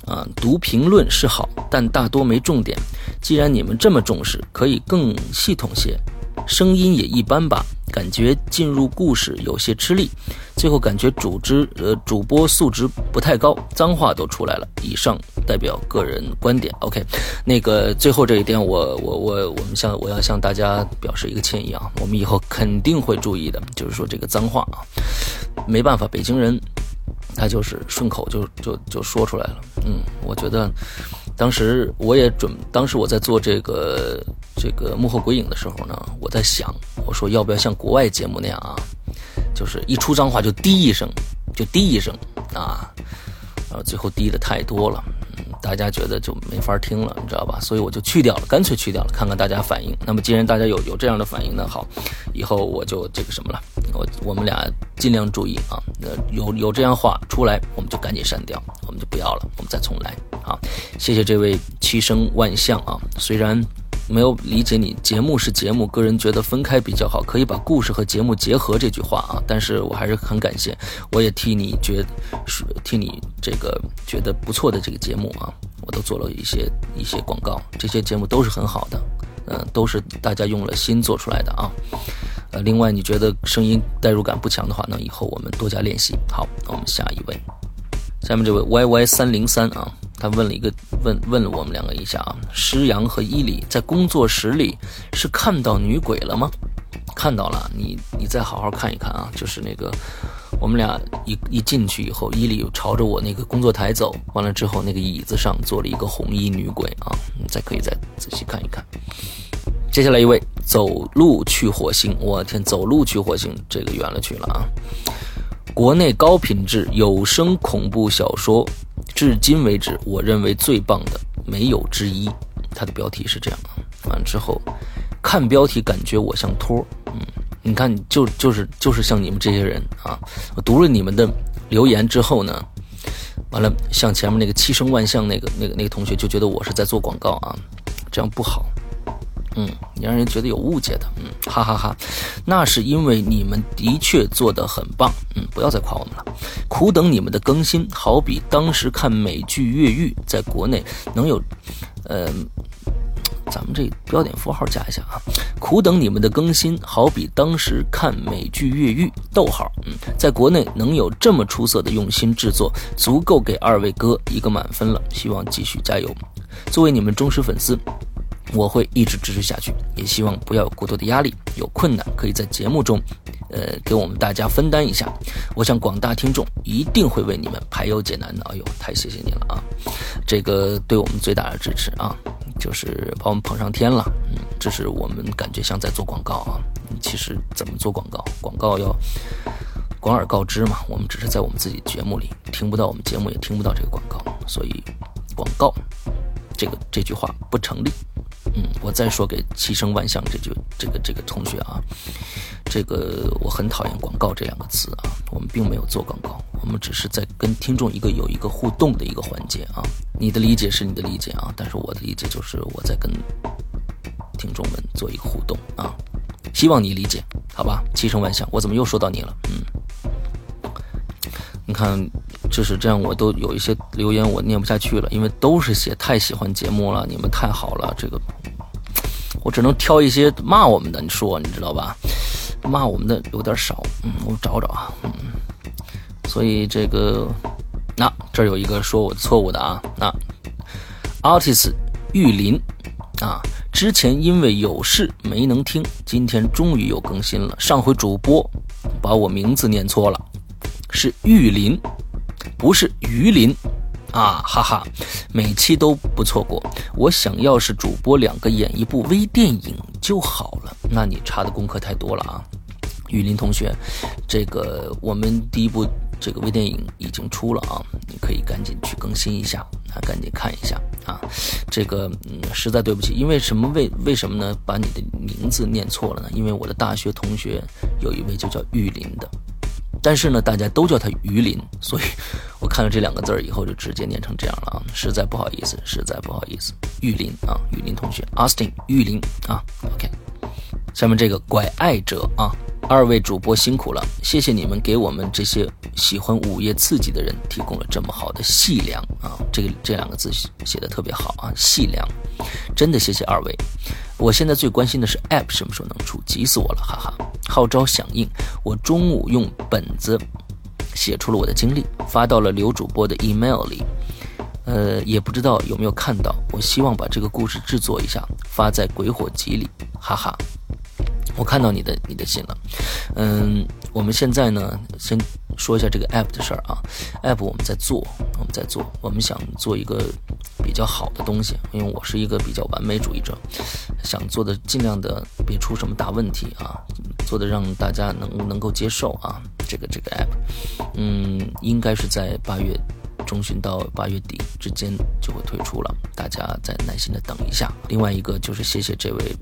啊，读评论是好，但大多没重点。既然你们这么重视，可以更系统些。声音也一般吧，感觉进入故事有些吃力。最后感觉主织呃主播素质不太高，脏话都出来了。以上代表个人观点。OK，那个最后这一点，我我我我们向我要向大家表示一个歉意啊，我们以后肯定会注意的。就是说这个脏话啊，没办法，北京人。他就是顺口就就就说出来了，嗯，我觉得，当时我也准，当时我在做这个这个幕后鬼影的时候呢，我在想，我说要不要像国外节目那样啊，就是一出脏话就滴一声，就滴一声啊，然后最后滴的太多了。大家觉得就没法听了，你知道吧？所以我就去掉了，干脆去掉了，看看大家反应。那么既然大家有有这样的反应，那好，以后我就这个什么了，我我们俩尽量注意啊。那有有这样话出来，我们就赶紧删掉，我们就不要了，我们再重来啊。谢谢这位七生万象啊，虽然。没有理解你节目是节目，个人觉得分开比较好，可以把故事和节目结合这句话啊。但是我还是很感谢，我也替你觉，替你这个觉得不错的这个节目啊，我都做了一些一些广告，这些节目都是很好的，嗯，都是大家用了心做出来的啊。呃，另外你觉得声音代入感不强的话，那以后我们多加练习。好，那我们下一位，下面这位 Y Y 三零三啊。他问了一个问问了我们两个一下啊，施阳和伊里在工作室里是看到女鬼了吗？看到了，你你再好好看一看啊，就是那个我们俩一一进去以后，伊里朝着我那个工作台走，完了之后那个椅子上坐了一个红衣女鬼啊，你再可以再仔细看一看。接下来一位走路去火星，我天，走路去火星这个远了去了啊！国内高品质有声恐怖小说。至今为止，我认为最棒的没有之一。它的标题是这样啊，完之后看标题感觉我像托嗯，你看就就是就是像你们这些人啊，我读了你们的留言之后呢，完了像前面那个七生万象那个那个那个同学就觉得我是在做广告啊，这样不好。嗯，你让人觉得有误解的，嗯，哈哈哈，那是因为你们的确做得很棒，嗯，不要再夸我们了，苦等你们的更新，好比当时看美剧《越狱》在国内能有，呃。咱们这标点符号加一下啊！苦等你们的更新，好比当时看美剧《越狱》。逗号，嗯，在国内能有这么出色的用心制作，足够给二位哥一个满分了。希望继续加油。作为你们忠实粉丝，我会一直支持下去。也希望不要有过多的压力，有困难可以在节目中，呃，给我们大家分担一下。我想广大听众一定会为你们排忧解难的。哎呦，太谢谢你了啊！这个对我们最大的支持啊！就是把我们捧上天了，嗯，这是我们感觉像在做广告啊。其实怎么做广告？广告要广而告之嘛。我们只是在我们自己节目里听不到，我们节目也听不到这个广告，所以广告这个这句话不成立。嗯，我再说给七声万象这句这个这个同学啊，这个我很讨厌广告这两个词啊。我们并没有做广告，我们只是在跟听众一个有一个互动的一个环节啊。你的理解是你的理解啊，但是我的理解就是我在跟听众们做一个互动啊，希望你理解，好吧？七声万象，我怎么又说到你了？嗯，你看，就是这样，我都有一些留言我念不下去了，因为都是写太喜欢节目了，你们太好了，这个我只能挑一些骂我们的，你说你知道吧？骂我们的有点少，嗯，我找找啊，嗯，所以这个。那这有一个说我错误的啊，那 artist 玉林啊，之前因为有事没能听，今天终于有更新了。上回主播把我名字念错了，是玉林，不是鱼林啊，哈哈，每期都不错过。我想要是主播两个演一部微电影就好了。那你查的功课太多了啊，玉林同学，这个我们第一部。这个微电影已经出了啊，你可以赶紧去更新一下啊，赶紧看一下啊。这个嗯，实在对不起，因为什么为为什么呢？把你的名字念错了呢？因为我的大学同学有一位就叫玉林的，但是呢，大家都叫他于林，所以我看了这两个字儿以后就直接念成这样了啊，实在不好意思，实在不好意思，玉林啊，玉林同学，Austin 玉林啊，OK。下面这个拐爱者啊。二位主播辛苦了，谢谢你们给我们这些喜欢午夜刺激的人提供了这么好的细粮啊！这个这两个字写的特别好啊，细粮，真的谢谢二位。我现在最关心的是 App 什么时候能出，急死我了，哈哈！号召响应，我中午用本子写出了我的经历，发到了刘主播的 email 里，呃，也不知道有没有看到。我希望把这个故事制作一下，发在鬼火集里，哈哈。我看到你的你的信了，嗯，我们现在呢，先说一下这个 app 的事儿啊。app 我们在做，我们在做，我们想做一个比较好的东西，因为我是一个比较完美主义者，想做的尽量的别出什么大问题啊，做的让大家能能够接受啊。这个这个 app，嗯，应该是在八月中旬到八月底之间就会推出了，大家再耐心的等一下。另外一个就是谢谢这位。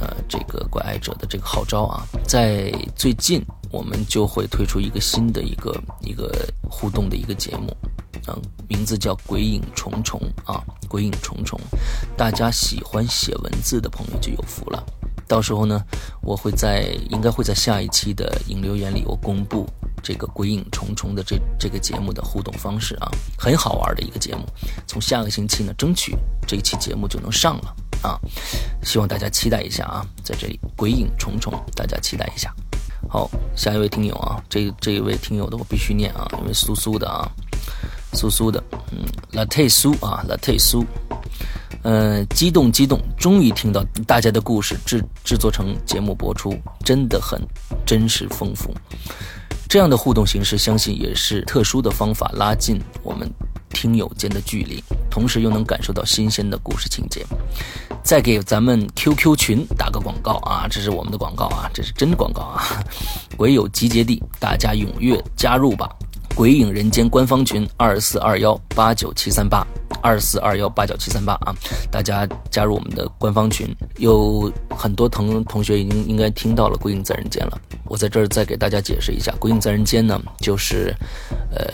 呃，这个关爱者的这个号召啊，在最近我们就会推出一个新的一个一个互动的一个节目，嗯，名字叫《鬼影重重》啊，《鬼影重重》，大家喜欢写文字的朋友就有福了。到时候呢，我会在应该会在下一期的引留言里，我公布这个《鬼影重重》的这这个节目的互动方式啊，很好玩的一个节目。从下个星期呢，争取这一期节目就能上了。啊，希望大家期待一下啊，在这里鬼影重重，大家期待一下。好，下一位听友啊，这这一位听友的我必须念啊，因为苏苏的啊，苏苏的，嗯，latte 苏啊，latte 苏，嗯，激动激动，终于听到大家的故事制制作成节目播出，真的很真实丰富。这样的互动形式，相信也是特殊的方法，拉近我们听友间的距离，同时又能感受到新鲜的故事情节。再给咱们 QQ 群打个广告啊！这是我们的广告啊，这是真广告啊！鬼友集结地，大家踊跃加入吧！鬼影人间官方群二四二幺八九七三八二四二幺八九七三八啊！大家加入我们的官方群，有很多同同学已经应该听到了《鬼影在人间》了。我在这儿再给大家解释一下，《鬼影在人间》呢，就是呃，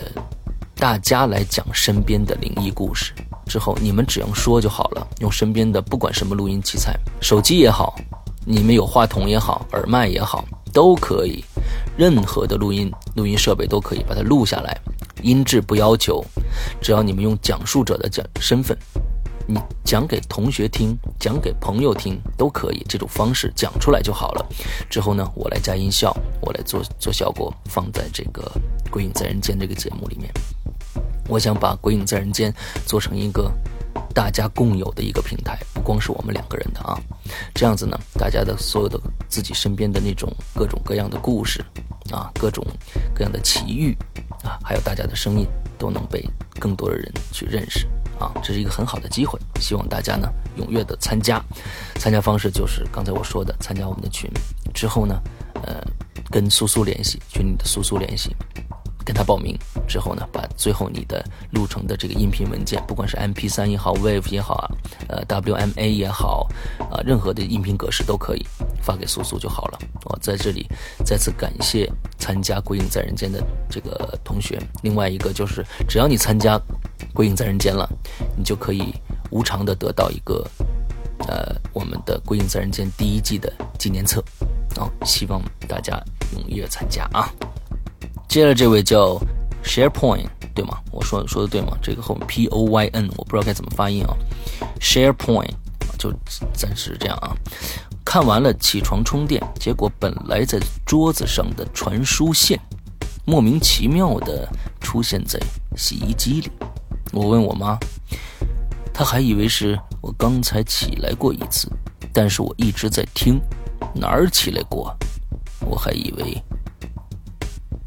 大家来讲身边的灵异故事。之后，你们只用说就好了，用身边的不管什么录音器材，手机也好，你们有话筒也好，耳麦也好，都可以，任何的录音录音设备都可以把它录下来，音质不要求，只要你们用讲述者的讲身份。你讲给同学听，讲给朋友听都可以，这种方式讲出来就好了。之后呢，我来加音效，我来做做效果，放在这个《鬼影在人间》这个节目里面。我想把《鬼影在人间》做成一个大家共有的一个平台，不光是我们两个人的啊。这样子呢，大家的所有的自己身边的那种各种各样的故事啊，各种各样的奇遇啊，还有大家的声音，都能被更多的人去认识。啊，这是一个很好的机会，希望大家呢踊跃的参加。参加方式就是刚才我说的，参加我们的群之后呢，呃，跟苏苏联系，群里的苏苏联系，跟他报名之后呢，把最后你的录成的这个音频文件，不管是 MP3 也好，Wave 也好啊，呃，WMA 也好，啊，任何的音频格式都可以发给苏苏就好了。我在这里再次感谢参加《鬼影在人间》的这个同学。另外一个就是，只要你参加。鬼影在人间了，你就可以无偿的得到一个，呃，我们的鬼影在人间第一季的纪念册，啊，希望大家踊跃参加啊。接着这位叫 SharePoint 对吗？我说说的对吗？这个后面 P O Y N 我不知道该怎么发音啊。SharePoint 就暂时这样啊。看完了起床充电，结果本来在桌子上的传输线，莫名其妙的出现在洗衣机里。我问我妈，她还以为是我刚才起来过一次，但是我一直在听，哪儿起来过？我还以为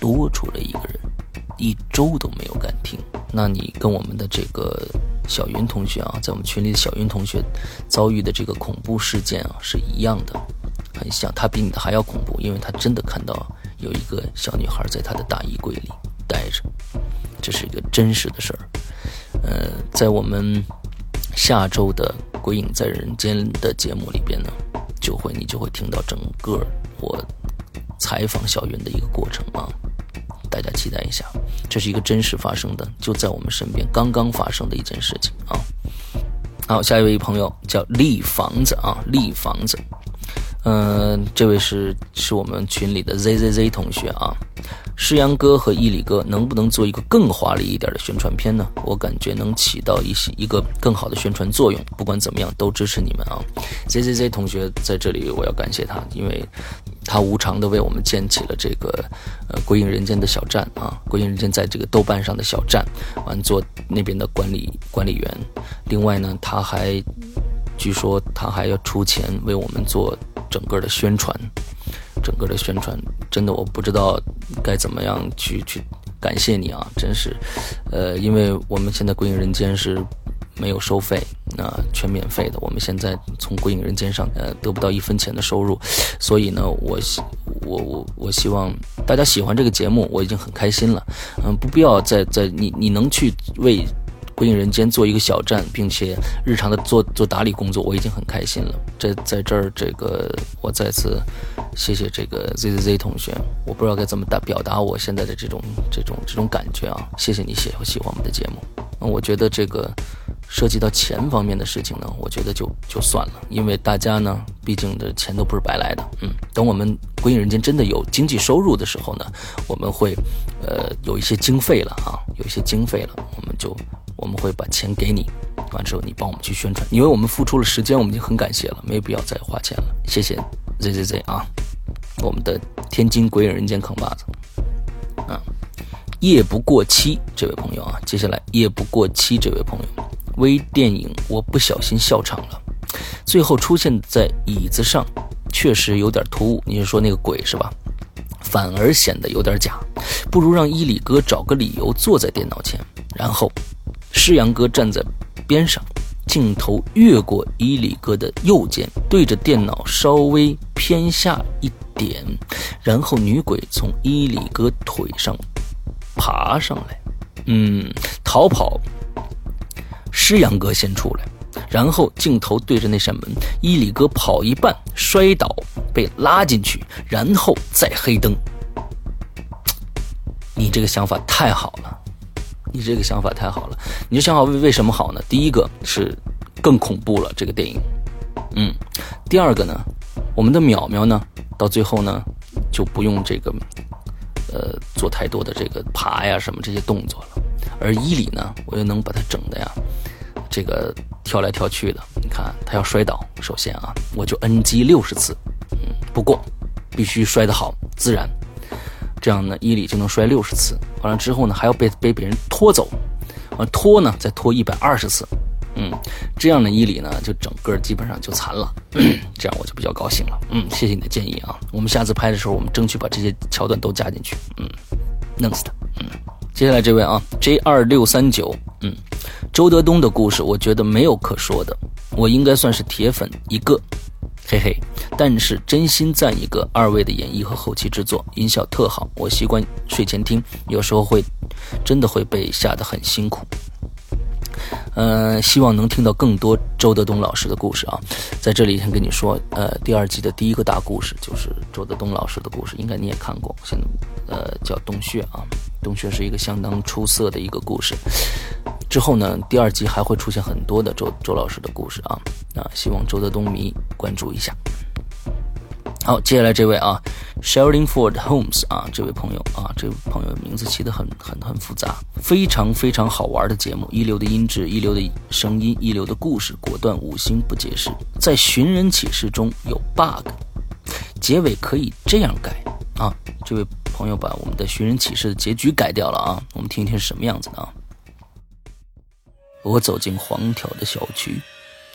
多出了一个人，一周都没有敢听。那你跟我们的这个小云同学啊，在我们群里的小云同学遭遇的这个恐怖事件啊，是一样的，很像。他比你的还要恐怖，因为他真的看到有一个小女孩在他的大衣柜里待着，这是一个真实的事儿。呃，在我们下周的《鬼影在人间》的节目里边呢，就会你就会听到整个我采访小云的一个过程啊，大家期待一下，这是一个真实发生的，就在我们身边刚刚发生的一件事情啊。好，下一位朋友叫立房子啊，立房子，嗯，这位是是我们群里的 ZZZ 同学啊。诗阳哥和伊里哥能不能做一个更华丽一点的宣传片呢？我感觉能起到一些一个更好的宣传作用。不管怎么样，都支持你们啊！Z Z Z 同学在这里，我要感谢他，因为他无偿的为我们建起了这个呃《鬼影人间》的小站啊，《鬼影人间》在这个豆瓣上的小站，完做那边的管理管理员。另外呢，他还据说他还要出钱为我们做整个的宣传。整个的宣传真的我不知道该怎么样去去感谢你啊！真是，呃，因为我们现在《鬼影人间》是没有收费，那全免费的。我们现在从《鬼影人间》上呃得不到一分钱的收入，所以呢，我希我我我希望大家喜欢这个节目，我已经很开心了。嗯，不必要再再你你能去为。鬼影人间做一个小站，并且日常的做做打理工作，我已经很开心了。这在这儿，这个我再次谢谢这个 Z Z Z 同学。我不知道该怎么打表达我现在的这种这种这种感觉啊！谢谢你喜喜欢我们的节目。那我觉得这个涉及到钱方面的事情呢，我觉得就就算了，因为大家呢，毕竟的钱都不是白来的。嗯，等我们鬼影人间真的有经济收入的时候呢，我们会呃有一些经费了啊，有一些经费了，我们就。我们会把钱给你，完之后你帮我们去宣传，因为我们付出了时间，我们已经很感谢了，没有必要再花钱了。谢谢 Z Z Z 啊，我们的天津鬼影人间扛把子，啊，夜不过期这位朋友啊，接下来夜不过期这位朋友，微电影我不小心笑场了，最后出现在椅子上，确实有点突兀。你是说那个鬼是吧？反而显得有点假，不如让伊里哥找个理由坐在电脑前，然后。诗阳哥站在边上，镜头越过伊里哥的右肩，对着电脑稍微偏下一点，然后女鬼从伊里哥腿上爬上来，嗯，逃跑。诗阳哥先出来，然后镜头对着那扇门，伊里哥跑一半摔倒，被拉进去，然后再黑灯。你这个想法太好了。你这个想法太好了。你这想法为为什么好呢？第一个是更恐怖了，这个电影。嗯，第二个呢，我们的淼淼呢，到最后呢，就不用这个，呃，做太多的这个爬呀什么这些动作了。而伊里呢，我又能把它整的呀，这个跳来跳去的。你看他要摔倒，首先啊，我就 NG 六十次。嗯，不过必须摔得好，自然。这样呢，伊里就能摔六十次。完了之后呢，还要被被别人拖走，完拖呢，再拖一百二十次。嗯，这样的伊里呢，就整个基本上就残了。这样我就比较高兴了。嗯，谢谢你的建议啊。我们下次拍的时候，我们争取把这些桥段都加进去。嗯，弄死他。嗯，接下来这位啊，J 二六三九。嗯，周德东的故事，我觉得没有可说的。我应该算是铁粉一个。嘿嘿，但是真心赞一个二位的演绎和后期制作，音效特好。我习惯睡前听，有时候会真的会被吓得很辛苦。呃，希望能听到更多周德东老师的故事啊。在这里先跟你说，呃，第二季的第一个大故事就是周德东老师的故事，应该你也看过。现在呃叫洞穴啊，洞穴是一个相当出色的一个故事。之后呢，第二集还会出现很多的周周老师的故事啊，啊，希望周泽东迷关注一下。好，接下来这位啊，Sheldon Ford Holmes 啊，这位朋友啊，这位朋友名字起得很很很复杂，非常非常好玩的节目，一流的音质，一流的声音，一流的故事，果断五星不解释，在寻人启事中有 bug，结尾可以这样改啊，这位朋友把我们的寻人启事的结局改掉了啊，我们听一听是什么样子的啊。我走进黄条的小区，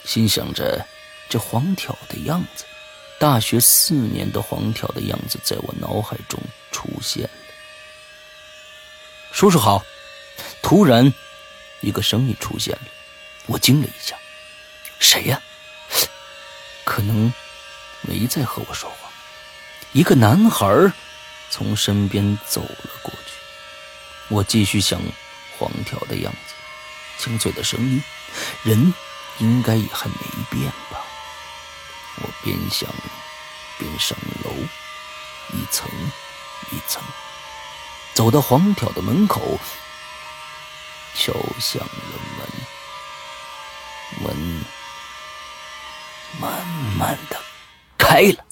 心想着这黄条的样子，大学四年的黄条的样子在我脑海中出现了。叔叔好！突然，一个声音出现了，我惊了一下，谁呀？可能没在和我说话。一个男孩从身边走了过去，我继续想黄条的样子。清脆的声音，人应该也还没变吧？我边想边上楼，一层一层，走到黄条的门口，敲响了门，门慢慢的开了。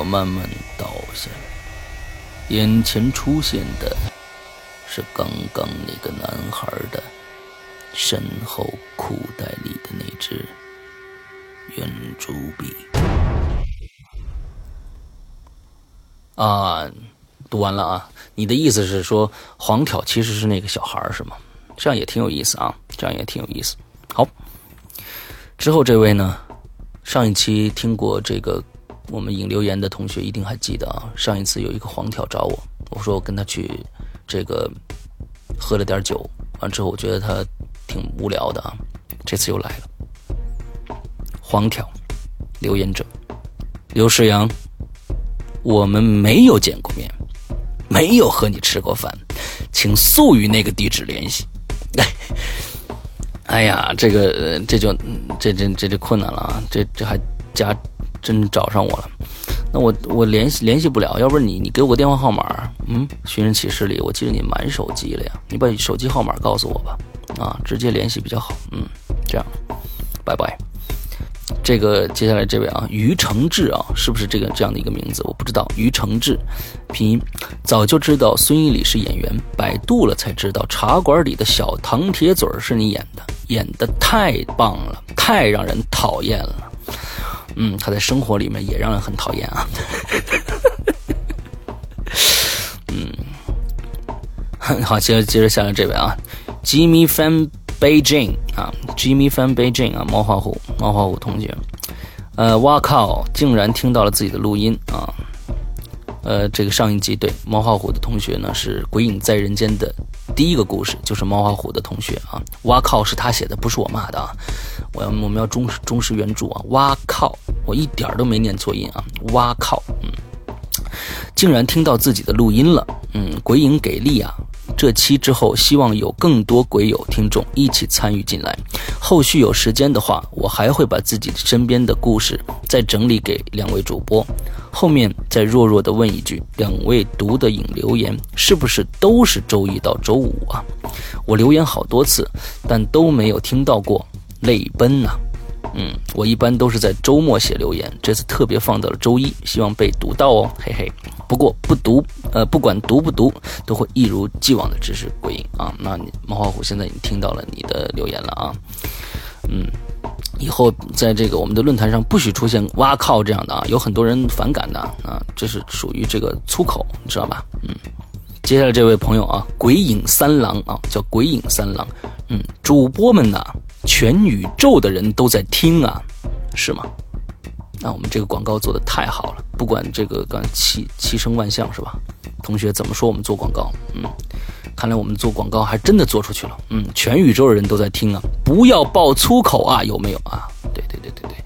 我慢慢倒下，眼前出现的是刚刚那个男孩的身后裤袋里的那只圆珠笔。啊，读完了啊！你的意思是说黄挑其实是那个小孩是吗？这样也挺有意思啊，这样也挺有意思。好，之后这位呢？上一期听过这个。我们引留言的同学一定还记得啊，上一次有一个黄条找我，我说我跟他去这个喝了点酒，完之后我觉得他挺无聊的啊，这次又来了。黄条留言者刘世阳，我们没有见过面，没有和你吃过饭，请速与那个地址联系。哎呀，这个这就这这这就困难了啊，这这还加。真找上我了，那我我联系联系不了，要不然你你给我个电话号码，嗯，寻人启事里我记得你满手机了呀，你把手机号码告诉我吧，啊，直接联系比较好，嗯，这样，拜拜。这个接下来这位啊，于承志啊，是不是这个这样的一个名字？我不知道。于承志，拼音，早就知道孙一礼是演员，百度了才知道茶馆里的小唐铁嘴是你演的，演的太棒了，太让人讨厌了。嗯，他在生活里面也让人很讨厌啊。嗯，好，接着接着下来这位啊，Jimmy Fan Beijing 啊，Jimmy Fan Beijing 啊，猫花虎，猫花虎同学，呃，哇靠，竟然听到了自己的录音啊。呃，这个上一集对猫画虎的同学呢，是《鬼影在人间》的第一个故事，就是猫画虎的同学啊。哇靠，是他写的，不是我骂的啊。我要我们要忠实忠实原著啊。哇靠，我一点都没念错音啊。哇靠，嗯，竟然听到自己的录音了，嗯，鬼影给力啊，这期之后，希望有更多鬼友听众一起参与进来。后续有时间的话，我还会把自己身边的故事再整理给两位主播。后面再弱弱的问一句：两位读的影留言是不是都是周一到周五啊？我留言好多次，但都没有听到过，泪奔呐。嗯，我一般都是在周末写留言，这次特别放到了周一，希望被读到哦，嘿嘿。不过不读，呃，不管读不读，都会一如既往的支持鬼影啊。那你猫花虎现在已经听到了你的留言了啊，嗯，以后在这个我们的论坛上不许出现“哇靠”这样的啊，有很多人反感的啊，这是属于这个粗口，你知道吧？嗯，接下来这位朋友啊，鬼影三郎啊，叫鬼影三郎，嗯，主播们呐。全宇宙的人都在听啊，是吗？那我们这个广告做的太好了，不管这个刚七七声万象是吧？同学怎么说我们做广告？嗯，看来我们做广告还真的做出去了。嗯，全宇宙的人都在听啊，不要爆粗口啊，有没有啊？对对对对对，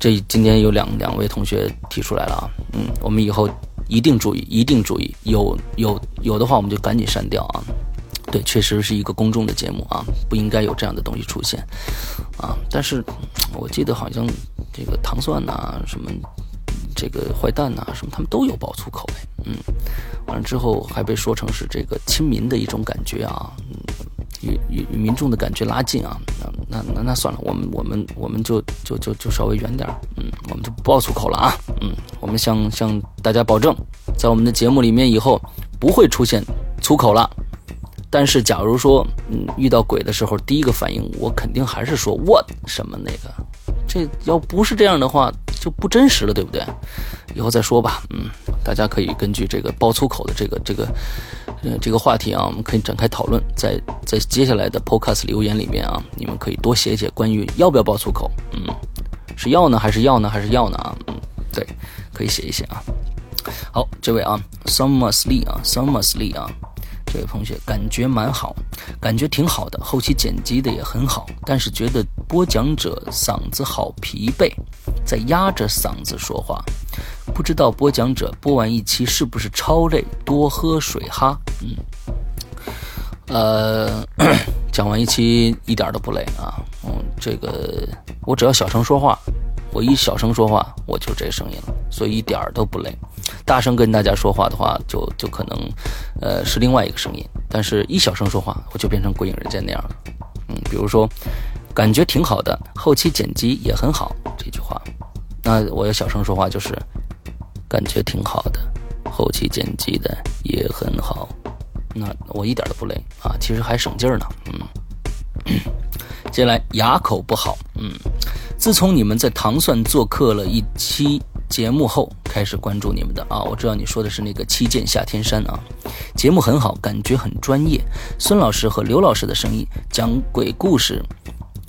这今天有两两位同学提出来了啊。嗯，我们以后一定注意，一定注意，有有有的话我们就赶紧删掉啊。对，确实是一个公众的节目啊，不应该有这样的东西出现，啊！但是我记得好像这个糖蒜呐，什么这个坏蛋呐，什么他们都有爆粗口，嗯，完了之后还被说成是这个亲民的一种感觉啊，与与民众的感觉拉近啊，那那那那算了，我们我们我们就就就就稍微远点嗯，我们就不爆粗口了啊，嗯，我们向向大家保证，在我们的节目里面以后不会出现粗口了。但是，假如说，嗯，遇到鬼的时候，第一个反应，我肯定还是说 “what” 什么那个，这要不是这样的话，就不真实了，对不对？以后再说吧，嗯，大家可以根据这个爆粗口的这个这个，呃，这个话题啊，我们可以展开讨论，在在接下来的 Podcast 留言里面啊，你们可以多写写关于要不要爆粗口，嗯，是要呢，还是要呢，还是要呢啊？嗯，对，可以写一写啊。好，这位啊，Summer Lee 啊，Summer Lee 啊。这位同学感觉蛮好，感觉挺好的，后期剪辑的也很好，但是觉得播讲者嗓子好疲惫，在压着嗓子说话，不知道播讲者播完一期是不是超累？多喝水哈。嗯，呃，讲完一期一点都不累啊。嗯，这个我只要小声说话。我一小声说话，我就这声音了，所以一点儿都不累。大声跟大家说话的话，就就可能，呃，是另外一个声音。但是一小声说话，我就变成鬼影人间那样了。嗯，比如说，感觉挺好的，后期剪辑也很好这句话，那我要小声说话就是，感觉挺好的，后期剪辑的也很好。那我一点都不累啊，其实还省劲儿呢。嗯，接下来牙口不好，嗯。自从你们在糖蒜做客了一期节目后，开始关注你们的啊，我知道你说的是那个七剑下天山啊，节目很好，感觉很专业。孙老师和刘老师的声音讲鬼故事，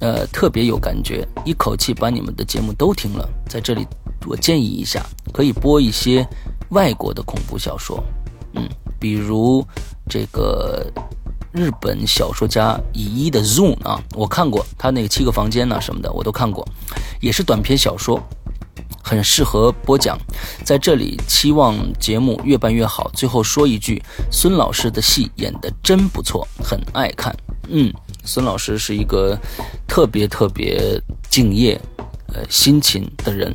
呃，特别有感觉，一口气把你们的节目都听了。在这里，我建议一下，可以播一些外国的恐怖小说，嗯，比如这个。日本小说家乙一的《Zoom》啊，我看过他那个七个房间呐什么的，我都看过，也是短篇小说，很适合播讲。在这里，期望节目越办越好。最后说一句，孙老师的戏演得真不错，很爱看。嗯，孙老师是一个特别特别敬业、呃辛勤的人。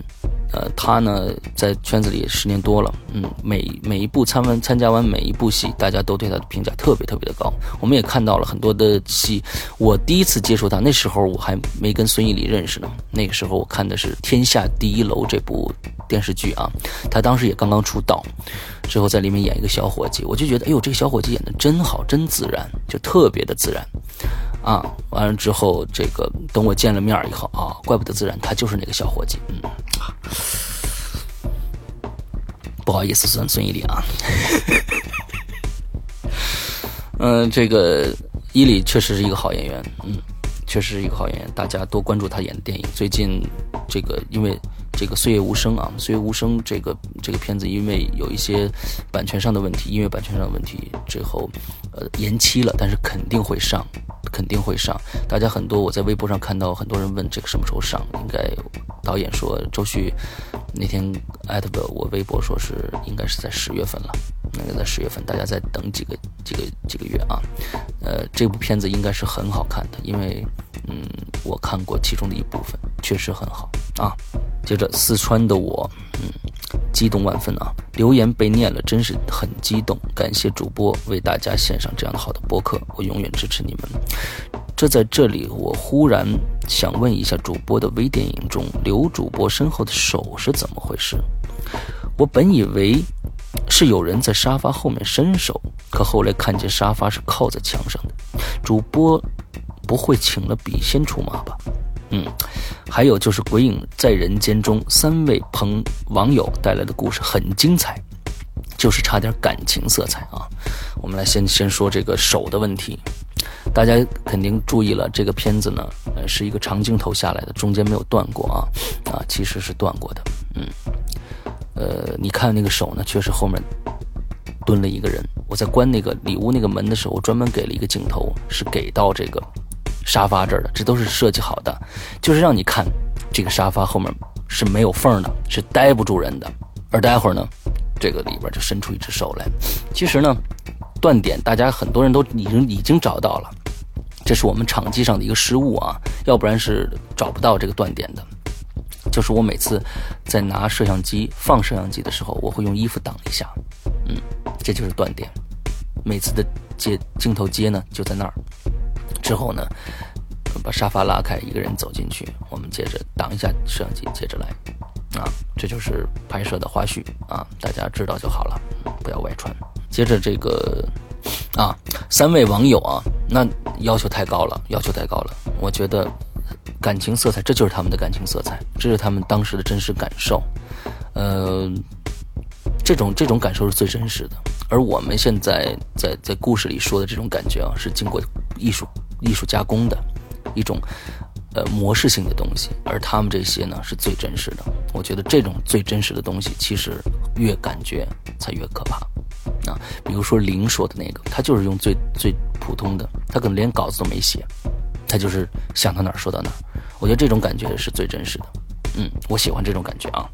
呃，他呢在圈子里十年多了，嗯，每每一部参完参加完每一部戏，大家都对他的评价特别特别的高。我们也看到了很多的戏，我第一次接触他，那时候我还没跟孙艺礼认识呢。那个时候我看的是《天下第一楼》这部电视剧啊，他当时也刚刚出道，之后在里面演一个小伙计，我就觉得，哎呦，这个小伙计演的真好，真自然，就特别的自然。啊，完了之后，这个等我见了面以后啊，怪不得自然，他就是那个小伙计。嗯，不好意思，孙孙一礼啊。嗯，这个伊里确实是一个好演员，嗯，确实是一个好演员，大家多关注他演的电影。最近这个因为。这个《岁月无声》啊，《岁月无声》这个这个片子，因为有一些版权上的问题，音乐版权上的问题，最后呃延期了，但是肯定会上，肯定会上。大家很多，我在微博上看到很多人问这个什么时候上，应该导演说周旭那天艾特我微博说是应该是在十月份了，那个在十月份，大家再等几个几个几个月啊。呃，这部片子应该是很好看的，因为嗯，我看过其中的一部分，确实很好啊。接着四川的我，嗯，激动万分啊！留言被念了，真是很激动。感谢主播为大家献上这样的好的播客，我永远支持你们。这在这里，我忽然想问一下，主播的微电影中刘主播身后的手是怎么回事？我本以为是有人在沙发后面伸手，可后来看见沙发是靠在墙上的。主播不会请了笔仙出马吧？嗯，还有就是《鬼影在人间》中三位朋网友带来的故事很精彩，就是差点感情色彩啊。我们来先先说这个手的问题，大家肯定注意了，这个片子呢，呃，是一个长镜头下来的，中间没有断过啊，啊，其实是断过的，嗯，呃，你看那个手呢，确实后面蹲了一个人。我在关那个里屋那个门的时候，专门给了一个镜头，是给到这个。沙发这儿的，这都是设计好的，就是让你看这个沙发后面是没有缝的，是待不住人的。而待会儿呢，这个里边就伸出一只手来。其实呢，断点大家很多人都已经已经找到了，这是我们场记上的一个失误啊，要不然是找不到这个断点的。就是我每次在拿摄像机放摄像机的时候，我会用衣服挡一下，嗯，这就是断点。每次的接镜头接呢，就在那儿。之后呢，把沙发拉开，一个人走进去，我们接着挡一下摄像机，接着来，啊，这就是拍摄的花絮啊，大家知道就好了，不要外传。接着这个，啊，三位网友啊，那要求太高了，要求太高了。我觉得感情色彩，这就是他们的感情色彩，这是他们当时的真实感受，呃，这种这种感受是最真实的。而我们现在在在故事里说的这种感觉啊，是经过艺术。艺术加工的一种呃模式性的东西，而他们这些呢是最真实的。我觉得这种最真实的东西，其实越感觉才越可怕啊。比如说林说的那个，他就是用最最普通的，他可能连稿子都没写，他就是想到哪儿说到哪儿。我觉得这种感觉是最真实的。嗯，我喜欢这种感觉啊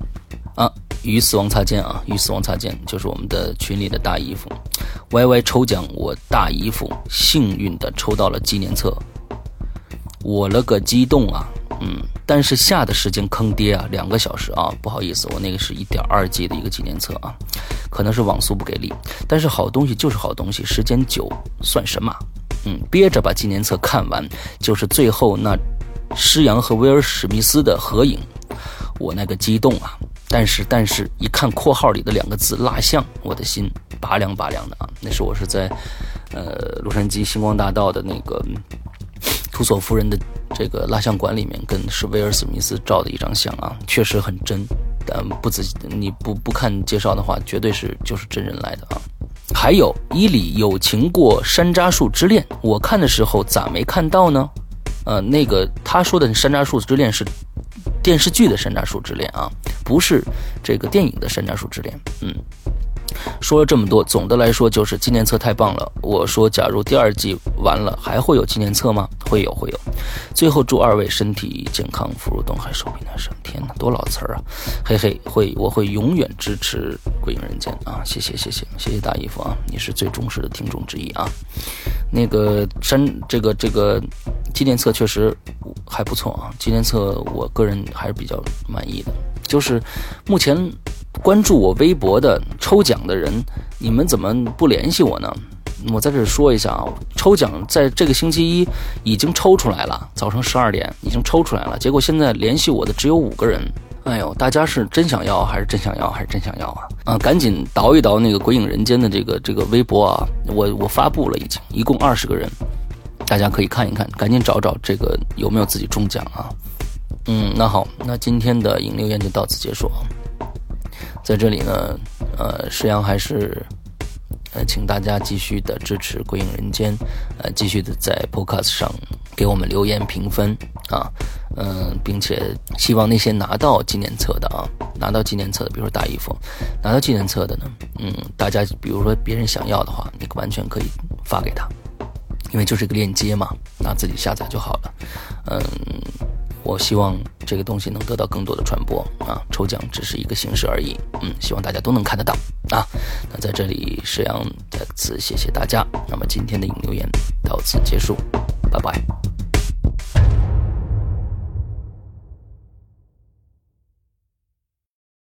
啊！与死亡擦肩啊！与死亡擦肩，就是我们的群里的大姨夫。Y Y 抽奖，我大姨夫幸运的抽到了纪念册，我了个激动啊！嗯，但是下的时间坑爹啊，两个小时啊，不好意思，我那个是一点二 G 的一个纪念册啊，可能是网速不给力，但是好东西就是好东西，时间久算什么？嗯，憋着把纪念册看完，就是最后那施洋和威尔史密斯的合影，我那个激动啊！但是，但是一看括号里的两个字“蜡像”，我的心拔凉拔凉的啊！那是我是在，呃，洛杉矶星光大道的那个 图索夫人的这个蜡像馆里面，跟是威尔史密斯照的一张相啊，确实很真。但不仔细，你不不看介绍的话，绝对是就是真人来的啊。还有伊里有情过山楂树之恋，我看的时候咋没看到呢？呃，那个他说的山楂树之恋是。电视剧的《山楂树之恋》啊，不是这个电影的《山楂树之恋》。嗯，说了这么多，总的来说就是纪念册太棒了。我说，假如第二季完了，还会有纪念册吗？会有，会有。最后祝二位身体健康，福如东海，寿比南山。天哪，多老词儿啊！嘿嘿，会，我会永远支持《鬼影人间》啊！谢谢，谢谢，谢谢大姨夫啊！你是最忠实的听众之一啊。那个山，这个这个纪念册确实还不错啊。纪念册，我个人还是比较满意的。就是目前关注我微博的抽奖的人，你们怎么不联系我呢？我在这说一下啊，抽奖在这个星期一已经抽出来了，早上十二点已经抽出来了。结果现在联系我的只有五个人。哎呦，大家是真想要还是真想要还是真想要啊？啊，赶紧倒一倒那个《鬼影人间》的这个这个微博啊！我我发布了已经，一共二十个人，大家可以看一看，赶紧找找这个有没有自己中奖啊？嗯，那好，那今天的引流言就到此结束。在这里呢，呃，石阳还是。呃，请大家继续的支持《鬼影人间》，呃，继续的在 Podcast 上给我们留言评分啊，嗯，并且希望那些拿到纪念册的啊，拿到纪念册的，比如说大姨夫，拿到纪念册的呢，嗯，大家比如说别人想要的话，你完全可以发给他，因为就是个链接嘛，拿自己下载就好了。嗯，我希望这个东西能得到更多的传播啊，抽奖只是一个形式而已。嗯，希望大家都能看得到啊。那在这里，石阳再次谢谢大家。那么今天的影留言到此结束，拜拜。